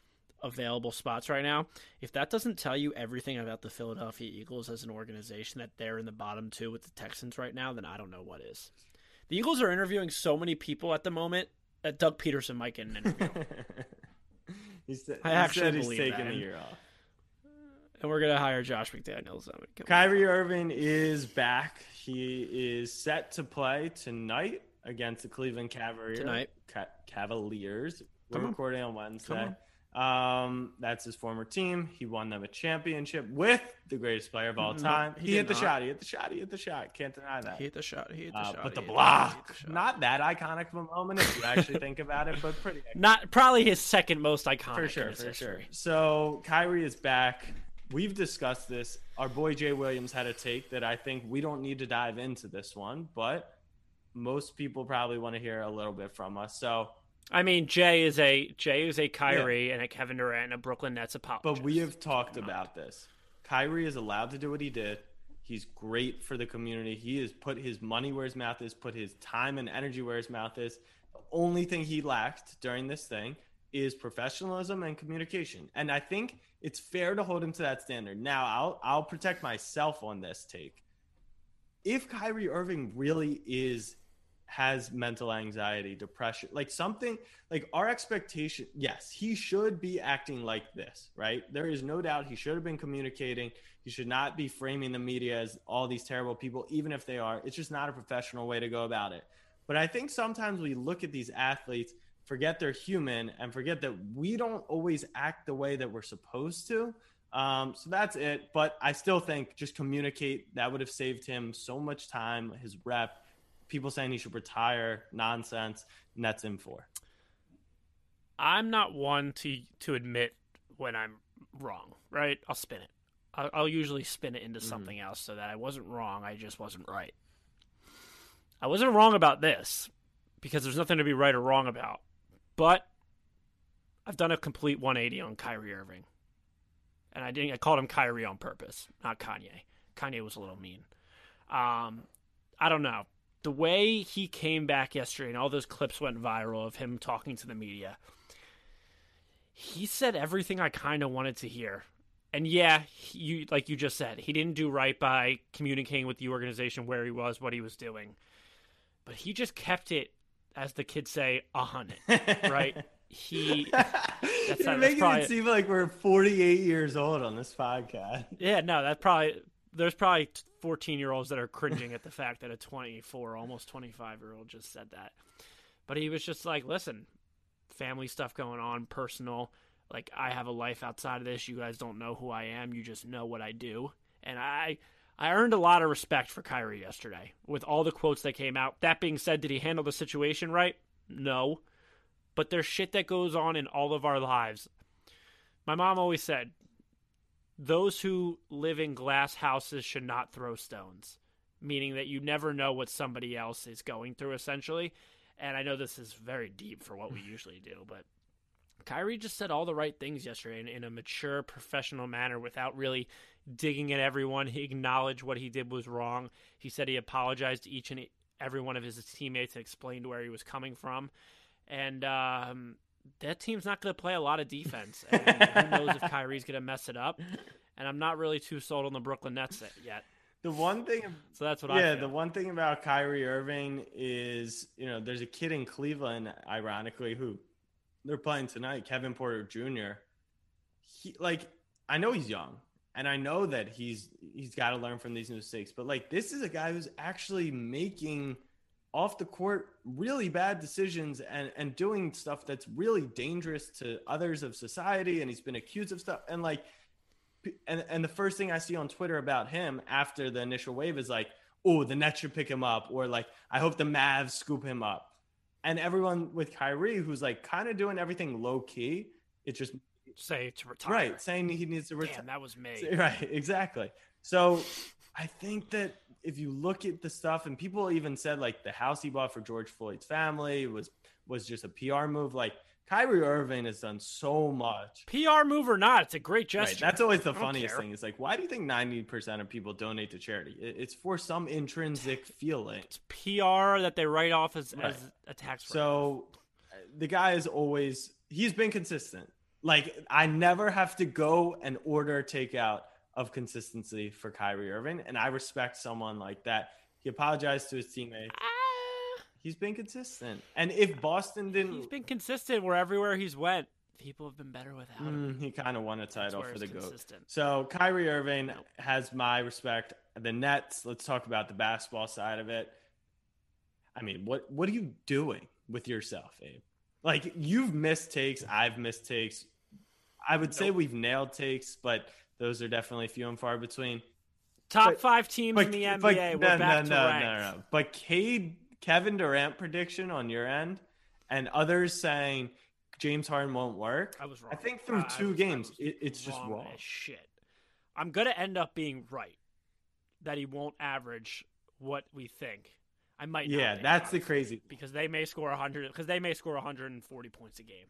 available spots right now. If that doesn't tell you everything about the Philadelphia Eagles as an organization that they're in the bottom two with the Texans right now, then I don't know what is. The Eagles are interviewing so many people at the moment that Doug Pederson might get an interview. he said, I actually he's believe taking that. the year off. and we're gonna hire Josh McDaniels. Gonna- Kyrie Irving is back. He is set to play tonight against the Cleveland Cavaliers. Tonight. Ca- Cavaliers. We're Come recording on Wednesday. Um, that's his former team. He won them a championship with the greatest player of all No, time. he he hit the not. shot. He hit the shot. He hit the shot. Can't deny that. He hit the shot. He hit the Uh, shot. but the block. The. Not that iconic of a moment if you actually think about it, but pretty Not probably his second most iconic. for sure, for sure. So Kyrie is back. We've discussed this. Our boy Jay Williams had a take that I think we don't need to dive into this one, but most people probably want to hear a little bit from us. So, I mean, Jay is a Jay is a Kyrie and a Kevin Durant and a Brooklyn Nets apologist. but we have talked about this. Kyrie is allowed to do what he did. He's great for the community. He has put his money where his mouth is, put his time and energy where his mouth is. The only thing he lacked during this thing is professionalism and communication. And I think it's fair to hold him to that standard. Now, I'll I'll protect myself on this take. If Kyrie Irving really is has mental anxiety, depression, like something like our expectation, yes, he should be acting like this, right? There is no doubt he should have been communicating. He should not be framing the media as all these terrible people, even if they are. It's just not a professional way to go about it. But I think sometimes we look at these athletes, forget they're human, and forget that we don't always act the way that we're supposed to. Um, so that's it. But I still think just communicate. That would have saved him so much time, his rep. People saying he should retire, nonsense. nets in for. I'm not one to to admit when I'm wrong. Right? I'll spin it. I'll, I'll usually spin it into something else so that I wasn't wrong. I just wasn't right. I wasn't wrong about this because there's nothing to be right or wrong about. But I've done a complete 180 on Kyrie Irving. And I didn't I called him Kyrie on purpose, not Kanye. Kanye was a little mean. Um I don't know. The way he came back yesterday and all those clips went viral of him talking to the media. He said everything I kind of wanted to hear. And yeah, you like you just said, he didn't do right by communicating with the organization where he was, what he was doing. But he just kept it as the kids say, a hundred, right? he You're that's making probably- it seem like we're 48 years old on this podcast. Yeah, no, that's probably there's probably 14 year olds that are cringing at the fact that a 24, almost 25 year old just said that. But he was just like, listen, family stuff going on, personal. Like I have a life outside of this. You guys don't know who I am. You just know what I do. And I I earned a lot of respect for Kyrie yesterday with all the quotes that came out. That being said, did he handle the situation right? No. But there's shit that goes on in all of our lives. My mom always said, those who live in glass houses should not throw stones, meaning that you never know what somebody else is going through, essentially. And I know this is very deep for what we usually do, but Kyrie just said all the right things yesterday in, in a mature, professional manner without really digging at everyone. He acknowledged what he did was wrong. He said he apologized to each and every one of his teammates and explained where he was coming from. And um, that team's not going to play a lot of defense. And who knows if Kyrie's going to mess it up? And I'm not really too sold on the Brooklyn Nets yet. The one thing, So that's what I yeah, the one thing about Kyrie Irving is, you know, there's a kid in Cleveland, ironically, who they're playing tonight, Kevin Porter Jr. He like, I know he's young, and I know that he's he's got to learn from these mistakes, but like, this is a guy who's actually making off the court really bad decisions and and doing stuff that's really dangerous to others of society, and he's been accused of stuff, and like and and the first thing I see on Twitter about him after the initial wave is like, oh, the Nets should pick him up, or like, I hope the Mavs scoop him up. And everyone with Kyrie, who's like kind of doing everything low key, it's just Say to retire. right saying he needs to retire. Damn, that was me. Right, exactly. So I think that if you look at the stuff, and people even said like the house he bought for George Floyd's family was was just a PR move. Like Kyrie Irving has done so much. PR move or not, it's a great gesture. Right. That's always the funniest care. thing. Is like, why do you think ninety percent of people donate to charity? It's for some intrinsic feeling. It's PR that they write off as, Right. as a tax. So the guy is always he's been consistent. Like I never have to go and order takeout of consistency for Kyrie Irving, and I respect someone like that. He apologized to his teammates. Ah, He's been consistent, and if Boston didn't, he's been consistent where everywhere he's went. People have been better without him. Mm, he kind of won a title for the it's goat. So Kyrie Irving has my respect. The Nets. Let's talk about the basketball side of it. I mean, what what are you doing with yourself, Abe? Like you've missed takes. I've missed takes. I would say we've nailed takes, but those are definitely few and far between. Top But- five teams But, in the NBA. but We're no, back no, to no, ranked. no, no. But Cade, Kevin Durant prediction on your end, and others saying James Harden won't work. I was wrong. I think through I- I two was- games, it, it's just wrong. as shit. I'm gonna end up being right that he won't average what we think. I might. not Yeah, that's the crazy. because they may score 100 because they may score 140 points a game.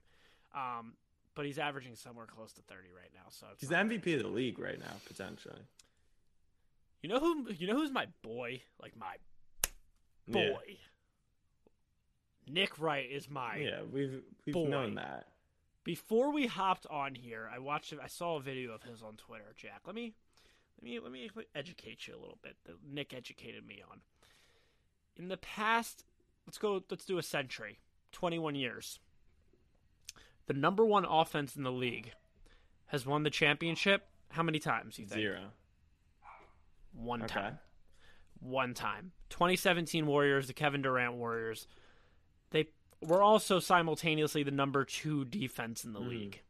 Um, but he's averaging somewhere close to 30 right now. So He's the MVP of the league right now, potentially. you know who you know who's my boy? Like my Yeah. boy. Nick Wright is my Yeah, we've we've Boy. known that. Before we hopped on here, I watched. I saw a video of his on Twitter. Jack, let me, let me, let me educate you a little bit. That Nick educated me on. In the past, let's go. Let's do a century, twenty-one years. The number one offense in the league has won the championship. How many times? You think? Zero. One Okay. time. One time. 2017 Warriors, the Kevin Durant Warriors. They were also simultaneously the number two defense in the hmm. league.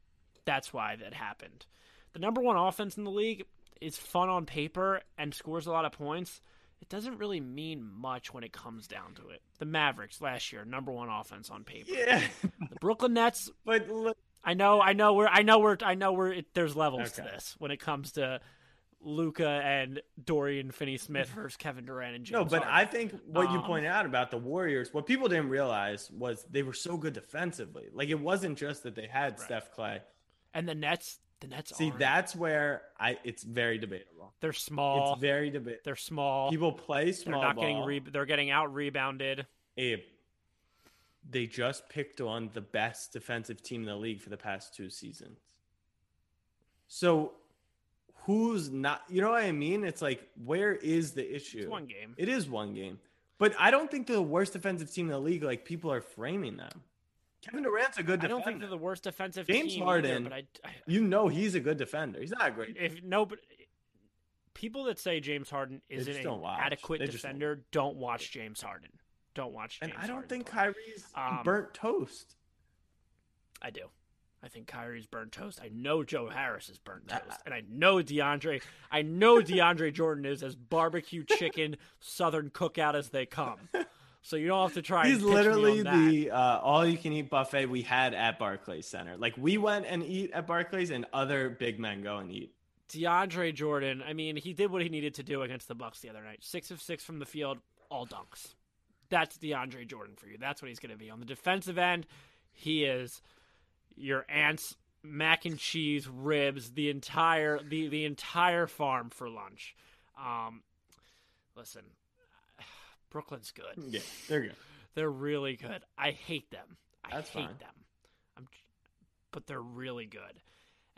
That's why that happened. The number one offense in the league is fun on paper and scores a lot of points. It doesn't really mean much when it comes down to it. The Mavericks last year, number one offense on paper. Yeah, The Brooklyn Nets, but look, I know, I know, we're, I know, we're, I know, we're. It, there's levels to this when it comes to Luka and Dorian Finney-Smith versus Kevin Durant and James. no, but Harden. I think what you Um, pointed out about the Warriors, what people didn't realize was they were so good defensively. Like it wasn't just that they had Steph Klay. and the Nets, the Nets. See, aren't. that's where I it's very debatable. they're small. It's very debatable. they're small. People play small. they're not ball. getting re- They're getting out rebounded. Abe, they just picked on the best defensive team in the league for the past two seasons. So who's not you know what I mean? It's like where is the issue? It's one game. It is one game. But I don't think they're the worst defensive team in the league like people are framing them. Kevin Durant's a good Defender. I don't think they're the worst defensive James team Harden- but I, I You know he's a good defender. He's not a great. if no, but people that say James Harden isn't an adequate They just don't defender don't watch James Harden. Don't watch and I don't Harden think play. Kyrie's Um, burnt toast. I do. I think Kyrie's burnt toast. I know Joe Harris is burnt toast, and I know DeAndre. I know DeAndre Jordan is as barbecue chicken Southern cookout as they come. So you don't have to try. He's and pitch me literally the uh, all-you-can-eat buffet we had at Barclays Center. Like we went and eat at Barclays, and other big men go and eat. DeAndre Jordan. I mean, he did what he needed to do against the Bucks the other night. Six of six from the field, all dunks. That's DeAndre Jordan for you. That's what he's going to be on the defensive end. He is your aunt's mac and cheese ribs, the entire the the entire farm for lunch. Um, listen, Brooklyn's good. Yeah, they're good. They're really good. I hate them. I That's hate fine. them. I'm, but they're really good,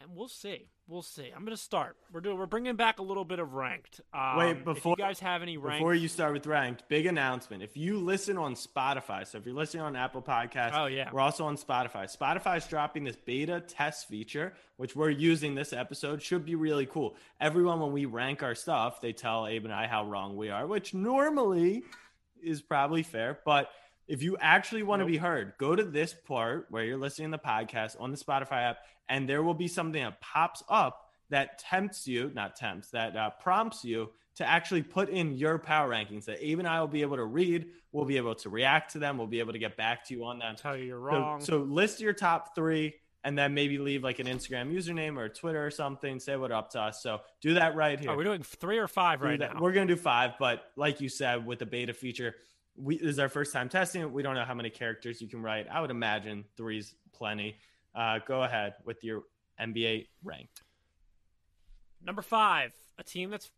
and we'll see. We'll see. I'm gonna start. We're doing. We're bringing back a little bit of ranked. Um, Wait, before you guys have any ranked, Before you start with ranked, big announcement. If you listen on Spotify, so if you're listening on Apple Podcasts, Oh, yeah. we're also on Spotify. Spotify's dropping this beta test feature, which we're using this episode. Should be really cool. Everyone, when we rank our stuff, they tell Abe and I how wrong we are, which normally is probably fair. But if you actually want to be heard, go to this part where you're listening to the podcast on the Spotify app, and there will be something that pops up that tempts you, not tempts, that uh, prompts you to actually put in your power rankings that Abe and I will be able to read. We'll be able to react to them. We'll be able to get back to you on them. tell you you're So- wrong. So, list your top three and then maybe leave like an Instagram username or Twitter or something. Say what up to us. So do that right here. Are we doing three or five Do right that. now? We're gonna do five, but like you said, with the beta feature, we this is our first time testing it. We don't know how many characters you can write. I would imagine three's plenty. Uh, go ahead with your NBA ranked. Number five, a team that's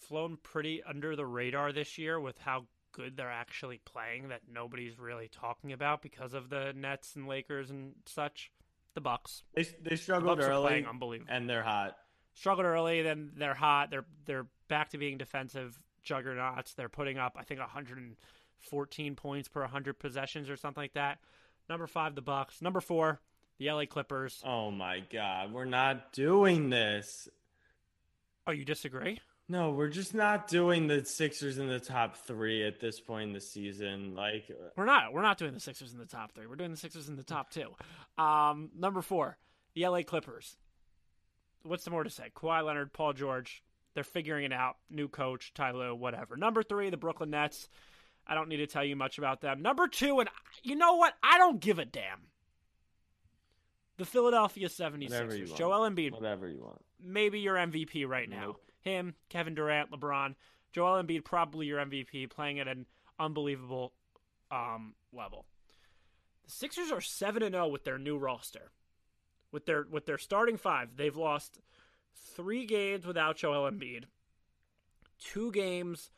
flown pretty under the radar this year with how good they're actually playing that nobody's really talking about because of the Nets and Lakers and such. The Bucks They they struggled are early playing unbelievable. and they're hot. struggled early, then they're hot. They're they're back to being defensive juggernauts. They're putting up I think 114 points per 100 possessions or something like that. Number five, the Bucks. Number four, the LA Clippers. Oh my god, we're not doing this. Oh, you disagree? No, we're just not doing the Sixers in the top three at this point in the season. Like, uh, We're not. We're not doing the Sixers in the top three. We're doing the Sixers in the top two. Um, number four, the LA Clippers. What's the more to say? Kawhi Leonard, Paul George. They're figuring it out. New coach, Ty Lue, whatever. Number three, the Brooklyn Nets. I don't need to tell you much about them. Number two, and you know what? I don't give a damn. The Philadelphia 76ers. whatever you want. Joel Embiid, whatever you want. maybe your MVP right now. Nope. Him, Kevin Durant, LeBron, Joel Embiid, probably your MVP, playing at an unbelievable um, level. The Sixers are seven and zero with their new roster, with their with their starting five. They've lost three games without Joel Embiid, two games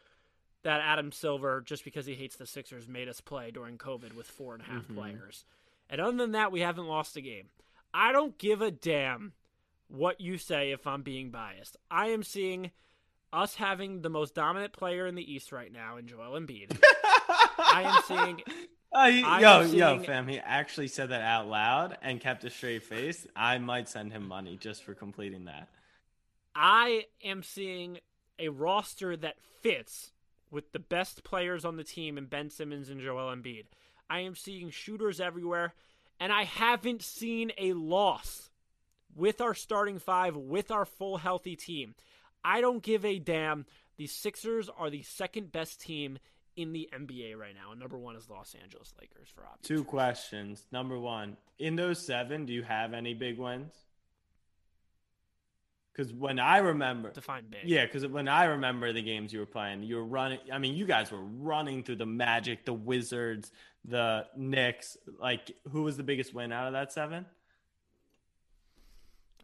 that Adam Silver, just because he hates the Sixers, made us play during COVID with four and a half players. And other than that, we haven't lost a game. I don't give a damn what you say if I'm being biased. I am seeing us having the most dominant player in the East right now in Joel Embiid. I am seeing Oh, he, I yo, am yo, fam, he actually said that out loud and kept a straight face. I might send him money just for completing that. I am seeing a roster that fits with the best players on the team and Ben Simmons and Joel Embiid. I am seeing shooters everywhere, and I haven't seen a loss with our starting five, with our full healthy team. I don't give a damn. The Sixers are the second best team in the NBA right now, and number one is Los Angeles Lakers for obvious. Two questions. Number one, in those seven, do you have any big wins? Because when I remember, Define big. yeah, because when I remember the games you were playing, you were running. I mean, you guys were running through the Magic, the Wizards, the Knicks. Like, who was the biggest win out of that seven?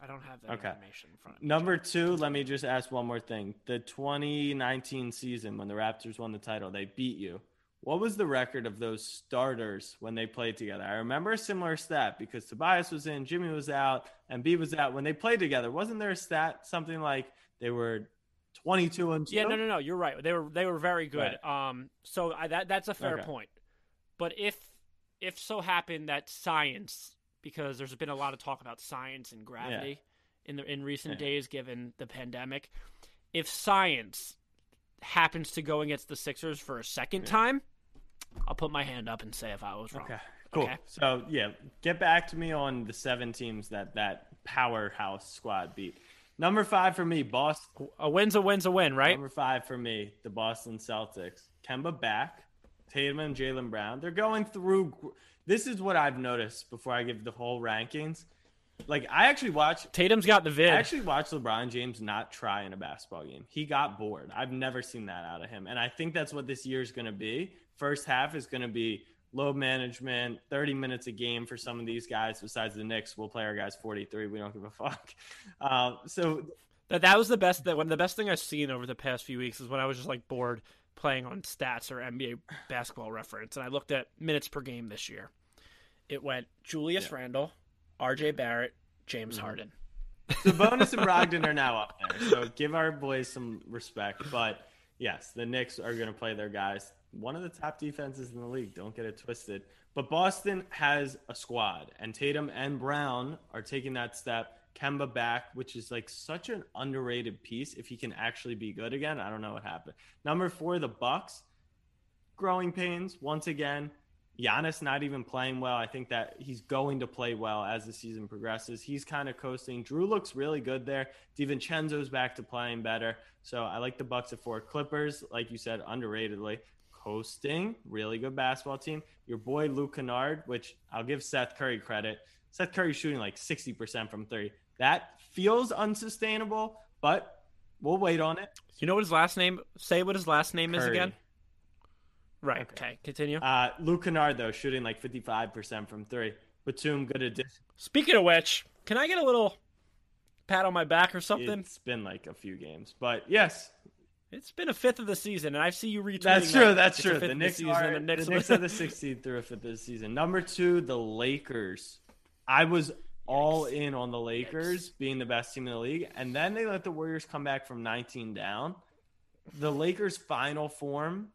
I don't have that Okay. information in front of me. Number two, let me just ask one more thing. The 2019 season, when the Raptors won the title, they beat you. What was the record of those starters when they played together? I remember a similar stat because Tobias was in, Jimmy was out, and B was out. When they played together, wasn't there a stat something like they were 22 and 2? Yeah, no, no, no. You're right. They were they were very good. Right. Um, so I, that that's a fair Okay. point. But if if so happened that science, because there's been a lot of talk about science and gravity in the in recent Yeah. days, given the pandemic, if science happens to go against the Sixers for a second time, I'll put my hand up and say if I was wrong. Okay. Cool. Okay. So yeah, get back to me on the seven teams that that powerhouse squad beat. Number five for me, Boston. A win's a win's a win, right? Number five for me, the Boston Celtics. Kemba back, Tatum and Jaylen Brown. They're going through. This is what I've noticed before I give the whole rankings. Like I actually watched. Tatum's got the vid. I actually watched LeBron James not try in a basketball game. He got bored. I've never seen that out of him, and I think that's what this year is going to be. First half is going to be load management, 30 minutes a game for some of these guys. Besides the Knicks, we'll play our guys 43. We don't give a fuck. Uh, so That that was the best that one the best thing I've seen over the past few weeks is when I was just like bored playing on stats or NBA basketball reference and I looked at minutes per game this year. It went Julius Randle, RJ Barrett, James Mm-hmm. Harden. Sabonis and Brogdon are now up there. So give our boys some respect. But yes, the Knicks are going to play their guys. One of the top defenses in the league. Don't get it twisted. But Boston has a squad, and Tatum and Brown are taking that step. Kemba back, which is like such an underrated piece. If he can actually be good again, I don't know what happened. Number four, the Bucks. Growing pains once again. Giannis not even playing well. I think that he's going to play well as the season progresses. He's kind of coasting. Drew looks really good there. DiVincenzo's back to playing better. So I like the Bucks at four. Clippers, like you said, underratedly coasting. Really good basketball team. Your boy Luke Kennard, which I'll give Seth Curry credit. Seth Curry shooting like 60% from three. That feels unsustainable, but we'll wait on it. You know what his last name say what his last name is again? Right. Okay, continue. Uh, Luke Kennard, though, shooting like 55% from three. Batum, good addition. Speaking of which, can I get a little pat on my back or something? It's been like a few games, but yes, It's been a fifth of the season, and I see you retweeting. that's that true. That's true. The Knicks, season, are, the Knicks, the Knicks are the 16th through a fifth of the season. Number two, the Lakers. I was all in on the Lakers being the best team in the league, and then they let the Warriors come back from 19 down. The Lakers' final form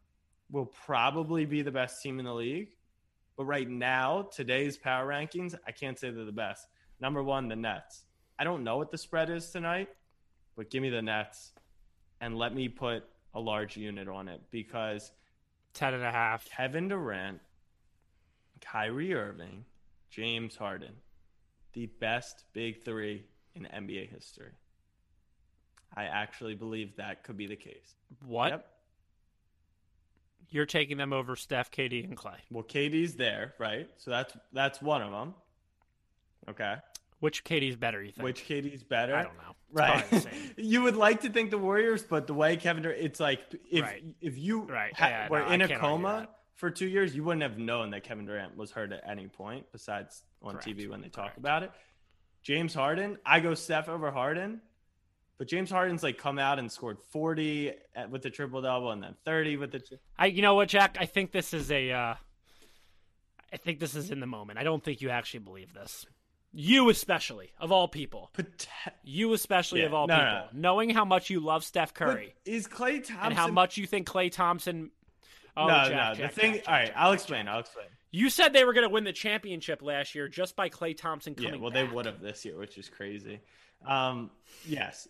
will probably be the best team in the league, but right now, today's power rankings, I can't say they're the best. Number one, the Nets. I don't know what the spread is tonight, but give me the Nets and let me put a large unit on it because ten and a half. Kevin Durant, Kyrie Irving, James Harden, the best big three in NBA history. I actually believe that could be the case. What? Yep. You're taking them over Steph, KD, and Klay. Well, KD's there, right? So that's that's one of them. Okay. Which KD's better? You think? Which KD's better? I don't know. It's Right. probably the same. you would like to think the Warriors, but the way Kevin Durant, it's like if Right. if you Right. ha- Yeah, were no, in a coma for two years, you wouldn't have known that Kevin Durant was hurt at any point, besides on Correct. TV when they talk Correct. about it. James Harden, I go Steph over Harden, but James Harden's like come out and scored forty at, with the triple double and then thirty with the. I, you know what, Jack? I think this is a. Uh, I think this is in the moment. I don't think you actually believe this. You especially, of all people. Pot- You especially Yeah, of all no, people, no, no. knowing how much you love Steph but Curry is Klay Thompson and how much you think Klay Thompson. Oh, no, Jack, no. Jack, the thing. Jack, all right, I'll explain. I'll explain. You said they were going to win the championship last year just by Klay Thompson coming. Yeah, well, back. they would have this year, which is crazy. Um, yes,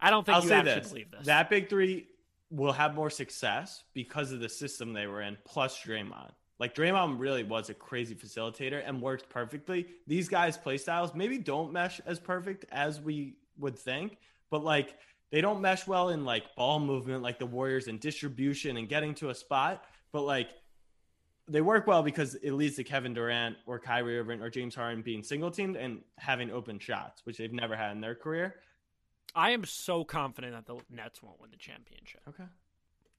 I don't think I'll you say this: believe this. that big three will have more success because of the system they were in, plus Draymond. Like Draymond really was a crazy facilitator and worked perfectly. These guys' play styles maybe don't mesh as perfect as we would think, but like they don't mesh well in like ball movement, like the Warriors and distribution and getting to a spot. But like they work well because it leads to Kevin Durant or Kyrie Irving or James Harden being single teamed and having open shots, which they've never had in their career. I am so confident that the Nets won't win the championship. Okay.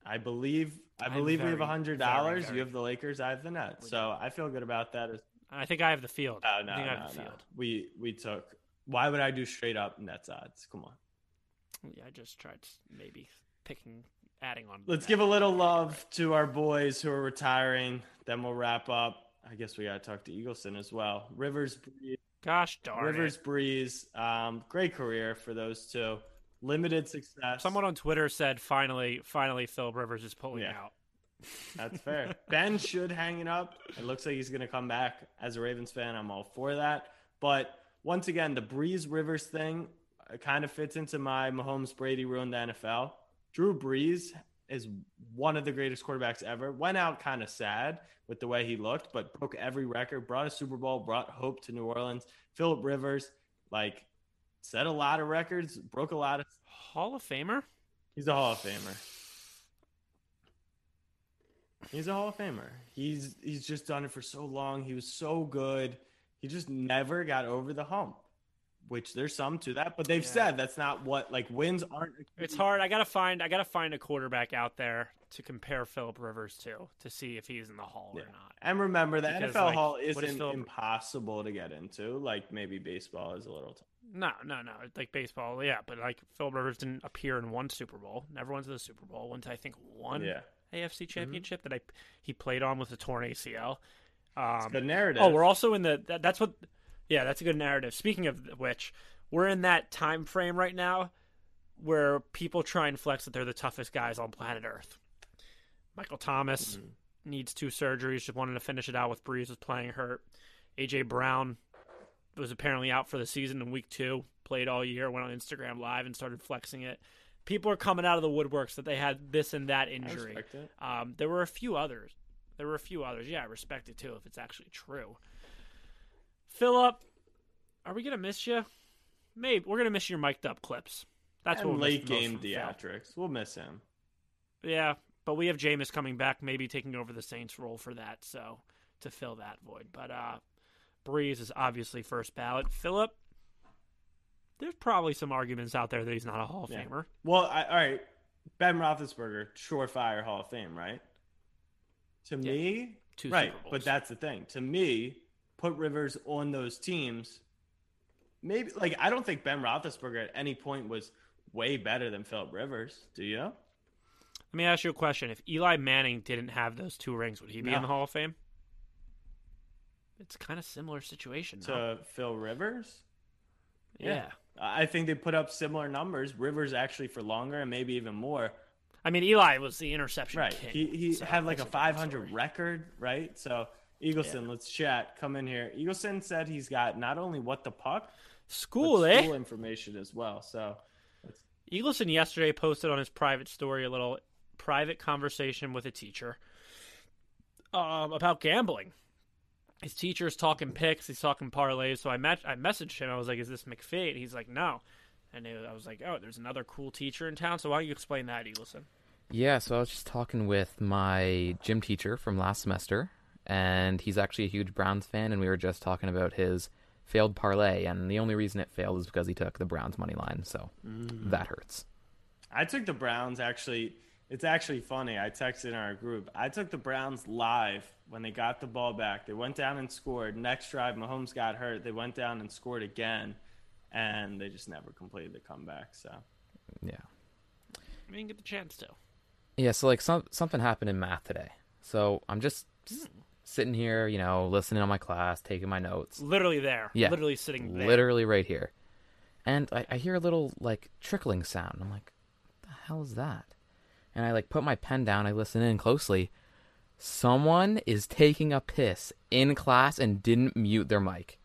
I believe I I'm believe we have a hundred dollars. You have the Lakers. I have the Nets. So I feel good about that. I think I have the field. Oh no, I think I no, have the no. field. We we took. Why would I do straight up Nets odds? Come on. Yeah, I just tried maybe picking, adding on. Let's give a little love to our boys who are retiring. Then we'll wrap up. I guess we got to talk to Eagleson as well. Rivers, Brees, Gosh darn Rivers, it. Brees. Um, great career for those two. Limited success. Someone on Twitter said, "Finally, finally, Philip Rivers is pulling Yeah. out." That's fair. ben should hang it up. It looks like he's going to come back. As a Ravens fan, I'm all for that. But once again, the Brees Rivers thing uh, kind of fits into my Mahomes Brady ruined the NFL. Drew Brees is one of the greatest quarterbacks ever. Went out kind of sad with the way he looked, but broke every record, brought a Super Bowl, brought hope to New Orleans. Philip Rivers, like, set a lot of records, broke a lot of. Hall of Famer? He's a Hall of Famer. He's a Hall of Famer. He's he's just done it for so long. He was so good. He just never got over the hump. Which there's some to that, but they've Yeah. said that's not what like wins aren't. It's hard. I gotta find. I gotta find a quarterback out there to compare Philip Rivers to to see if he's in the Hall Yeah. or not. And remember, the Because, NFL like, Hall isn't Philip- impossible to get into. Like maybe baseball is a little. No, no, no. Like baseball, yeah. But like Philip Rivers didn't appear in one Super Bowl. Never went to the Super Bowl. Went to I think one yeah, AFC Championship that I he played on with a torn ACL. Um, the narrative. Oh, we're also in the. That, that's what. Yeah, that's a good narrative. Speaking of which, we're in that time frame right now where people try and flex that they're the toughest guys on planet Earth. Michael Thomas needs two surgeries. Just wanted to finish it out with Brees was playing hurt. AJ Brown was apparently out for the season in week two. Played all year. Went on Instagram Live and started flexing it. People are coming out of the woodworks that they had this and that I injury. respect it. Um, there were a few others. There were a few others. Yeah, I respect it too if it's actually true. Philip, are we gonna miss you? Maybe we're gonna miss your mic'd up clips. That's and what late game from Phil. theatrics. We'll miss him. Yeah, but we have Jameis coming back, maybe taking over the Saints role for that, so to fill that void. But uh Brees is obviously first ballot. Philip, there's probably some arguments out there that he's not a Hall of Yeah. Famer. Well, I, all right. Ben Roethlisberger, surefire Hall of Fame, right? To Yeah. me, Two right. But that's the thing. To me, put Rivers on those teams. Maybe like I don't think Ben Roethlisberger at any point was way better than Philip Rivers. Do you? Let me ask you a question. If Eli Manning didn't have those two rings, would he be in the Hall of Fame? It's kind of similar situation. To no? Phil Rivers? yeah. I think they put up similar numbers. Rivers actually for longer and maybe even more. I mean, Eli was the interception Right. king. He he so had like a 500 story. record, right? So Eagleson, let's chat. Come in here. Eagleson said he's got not only what the puck, School, but eh? school information as well. So Eagleson yesterday posted on his private story a little private conversation with a teacher um, about gambling. His teacher's talking picks, he's talking parlays. So I met, I messaged him. I was like, "Is this McFade?" And he's like, "No." And it- I was like, "Oh, there's another cool teacher in town." So why don't you explain that, Eagleson? Yeah, so I was just talking with my gym teacher from last semester, and he's actually a huge Browns fan, and we were just talking about his failed parlay, and the only reason it failed is because he took the Browns money line, so mm. that hurts. I took the Browns actually. It's actually funny. I texted in our group. I took the Browns live when they got the ball back. They went down and scored. Next drive, Mahomes got hurt. They went down and scored again, and they just never completed the comeback. So Yeah. I didn't get the chance to. Yeah, so like some something happened in math today. So I'm just s- sitting here, you know, listening on my class, taking my notes. Literally there. Yeah. Literally sitting there. Literally right here. And I, I hear a little like trickling sound. I'm like, what the hell is that? And I like put my pen down, I listen in closely. Someone is taking a piss in class and didn't mute their mic.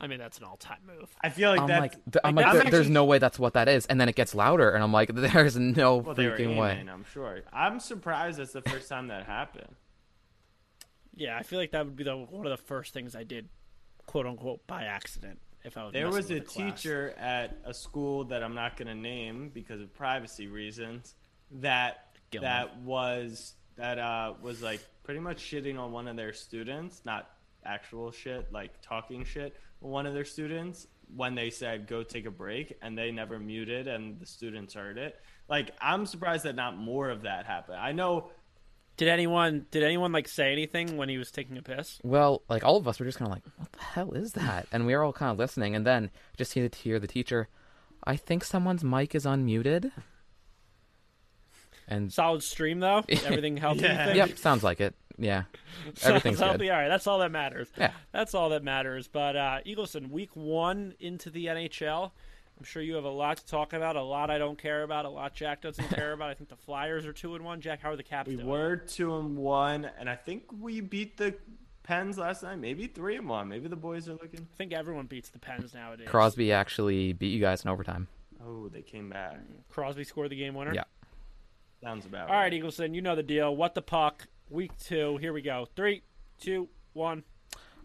I mean, that's an all-time move. I feel like I'm that's like, th- I'm like, like, that's there- there's actually- no way that's what that is. And then it gets louder, and I'm like, there's no Well, they were freaking way. I'm sure. I'm surprised that's the first time that happened. Yeah, I feel like that would be the one of the first things I did, quote unquote, by accident. If I was There was a teacher at a school that I'm not going to name because of privacy reasons that Gilman. that was that uh, was like pretty much shitting on one of their students, not actual shit, like talking shit one of their students when they said go take a break and they never muted and the students heard it. Like I'm surprised that not more of that happened. I know Did anyone did anyone like say anything when he was taking a piss? Well, like all of us were just kind of like, "What the hell is that?" And we were all kind of listening, and then just hear the hear the teacher. I think someone's mic is unmuted. And Solid stream though. Everything healthy. Yeah. yep, sounds like it. Yeah, Sounds everything's healthy. good. All right, that's all that matters. Yeah. That's all that matters. But uh, Eagleson, week one into the NHL, I'm sure you have a lot to talk about, a lot I don't care about, a lot Jack doesn't care about. I think the Flyers are two and one. Jack, how are the Caps We doing? were two and one, and I think we beat the Pens last night. Maybe three and one. Maybe the boys are looking. I think everyone beats the Pens nowadays. Crosby actually beat you guys in overtime. Oh, they came back. Crosby scored the game winner. Yeah. Sounds about right. All right, Eagleson, you know the deal. What the puck? Week two. Here we go. Three, two, one.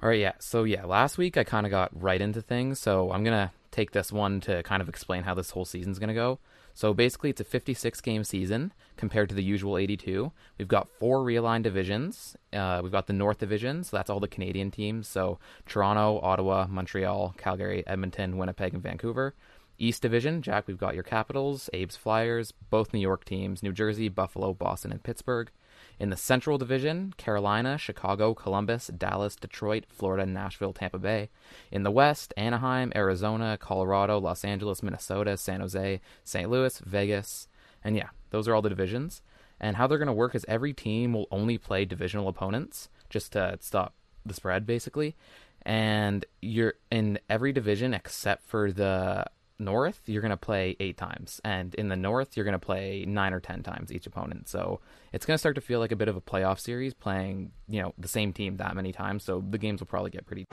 All right, yeah. So yeah, last week I kind of got right into things, so I'm gonna take this one to kind of explain how this whole season's gonna go. So basically, it's a 56 game season compared to the usual 82. We've got four realigned divisions. Uh, we've got the North Division, so that's all the Canadian teams. So Toronto, Ottawa, Montreal, Calgary, Edmonton, Winnipeg, and Vancouver. East Division, Jack, we've got your Capitals, Abe's Flyers, both New York teams, New Jersey, Buffalo, Boston, and Pittsburgh. In the Central Division, Carolina, Chicago, Columbus, Dallas, Detroit, Florida, Nashville, Tampa Bay. In the West, Anaheim, Arizona, Colorado, Los Angeles, Minnesota, San Jose, St. Louis, Vegas. And yeah, those are all the divisions. And how they're going to work is every team will only play divisional opponents just to stop the spread, basically. And you're in every division except for the North, you're going to play eight times. And in the North, you're going to play nine or ten times each opponent. So it's going to start to feel like a bit of a playoff series playing, you know, the same team that many times. So the games will probably get pretty.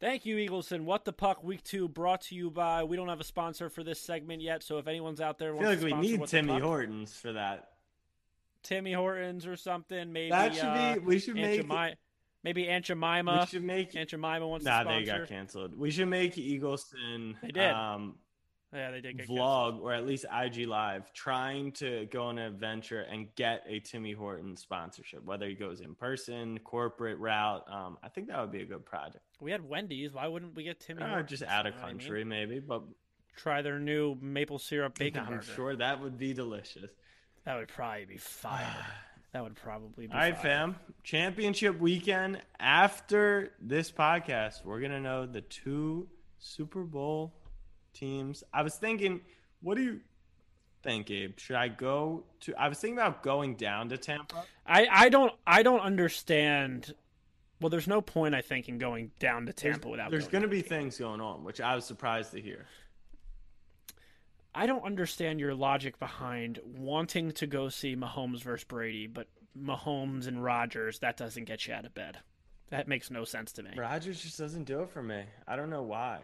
Thank you, Eagleson. What the puck? Week two, brought to you by. We don't have a sponsor for this segment yet, so if anyone's out there, I feel like to we need Timmy Puck, Hortons for that. Timmy Hortons or something. Maybe That should uh, be. We should Aunt make. Jemima, maybe Aunt Jemima. We should make. Aunt Jemima wants Nah, they got canceled. We should make Eagleson. They did. Um, yeah, they did get vlog or at least IG live trying to go on an adventure and get a Timmy Horton sponsorship, whether he goes in person, corporate route. Um, I think that would be a good project. We had Wendy's. Why wouldn't we get Timmy? Or just out of what I mean? country, maybe, but Try their new maple syrup bacon I'm burger. sure that would be delicious. That would probably be fire. that would probably be. All right, fire. fam. Championship weekend. After this podcast, we're gonna know the two Super Bowl teams. I was thinking, what do you think, Abe? Should I go to? I was thinking about going down to Tampa. I, I don't I don't understand. Well, there's no point I think in going down to Tampa there's, without. There's going going to be things going on, which I was surprised to hear. I don't understand your logic behind wanting to go see Mahomes versus Brady, but Mahomes and Rodgers that doesn't get you out of bed. That makes no sense to me. Rodgers just doesn't do it for me. I don't know why.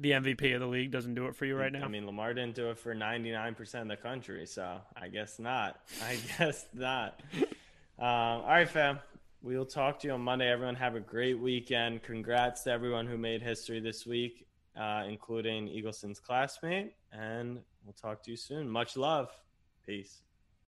The MVP of the league doesn't do it for you right now. I mean, Lamar didn't do it for 99% of the country, so I guess not. I guess not. Um, all right, fam. We will talk to you on Monday. Everyone have a great weekend. Congrats to everyone who made history this week, uh, including Eagleson's classmate. And we'll talk to you soon. Much love. Peace.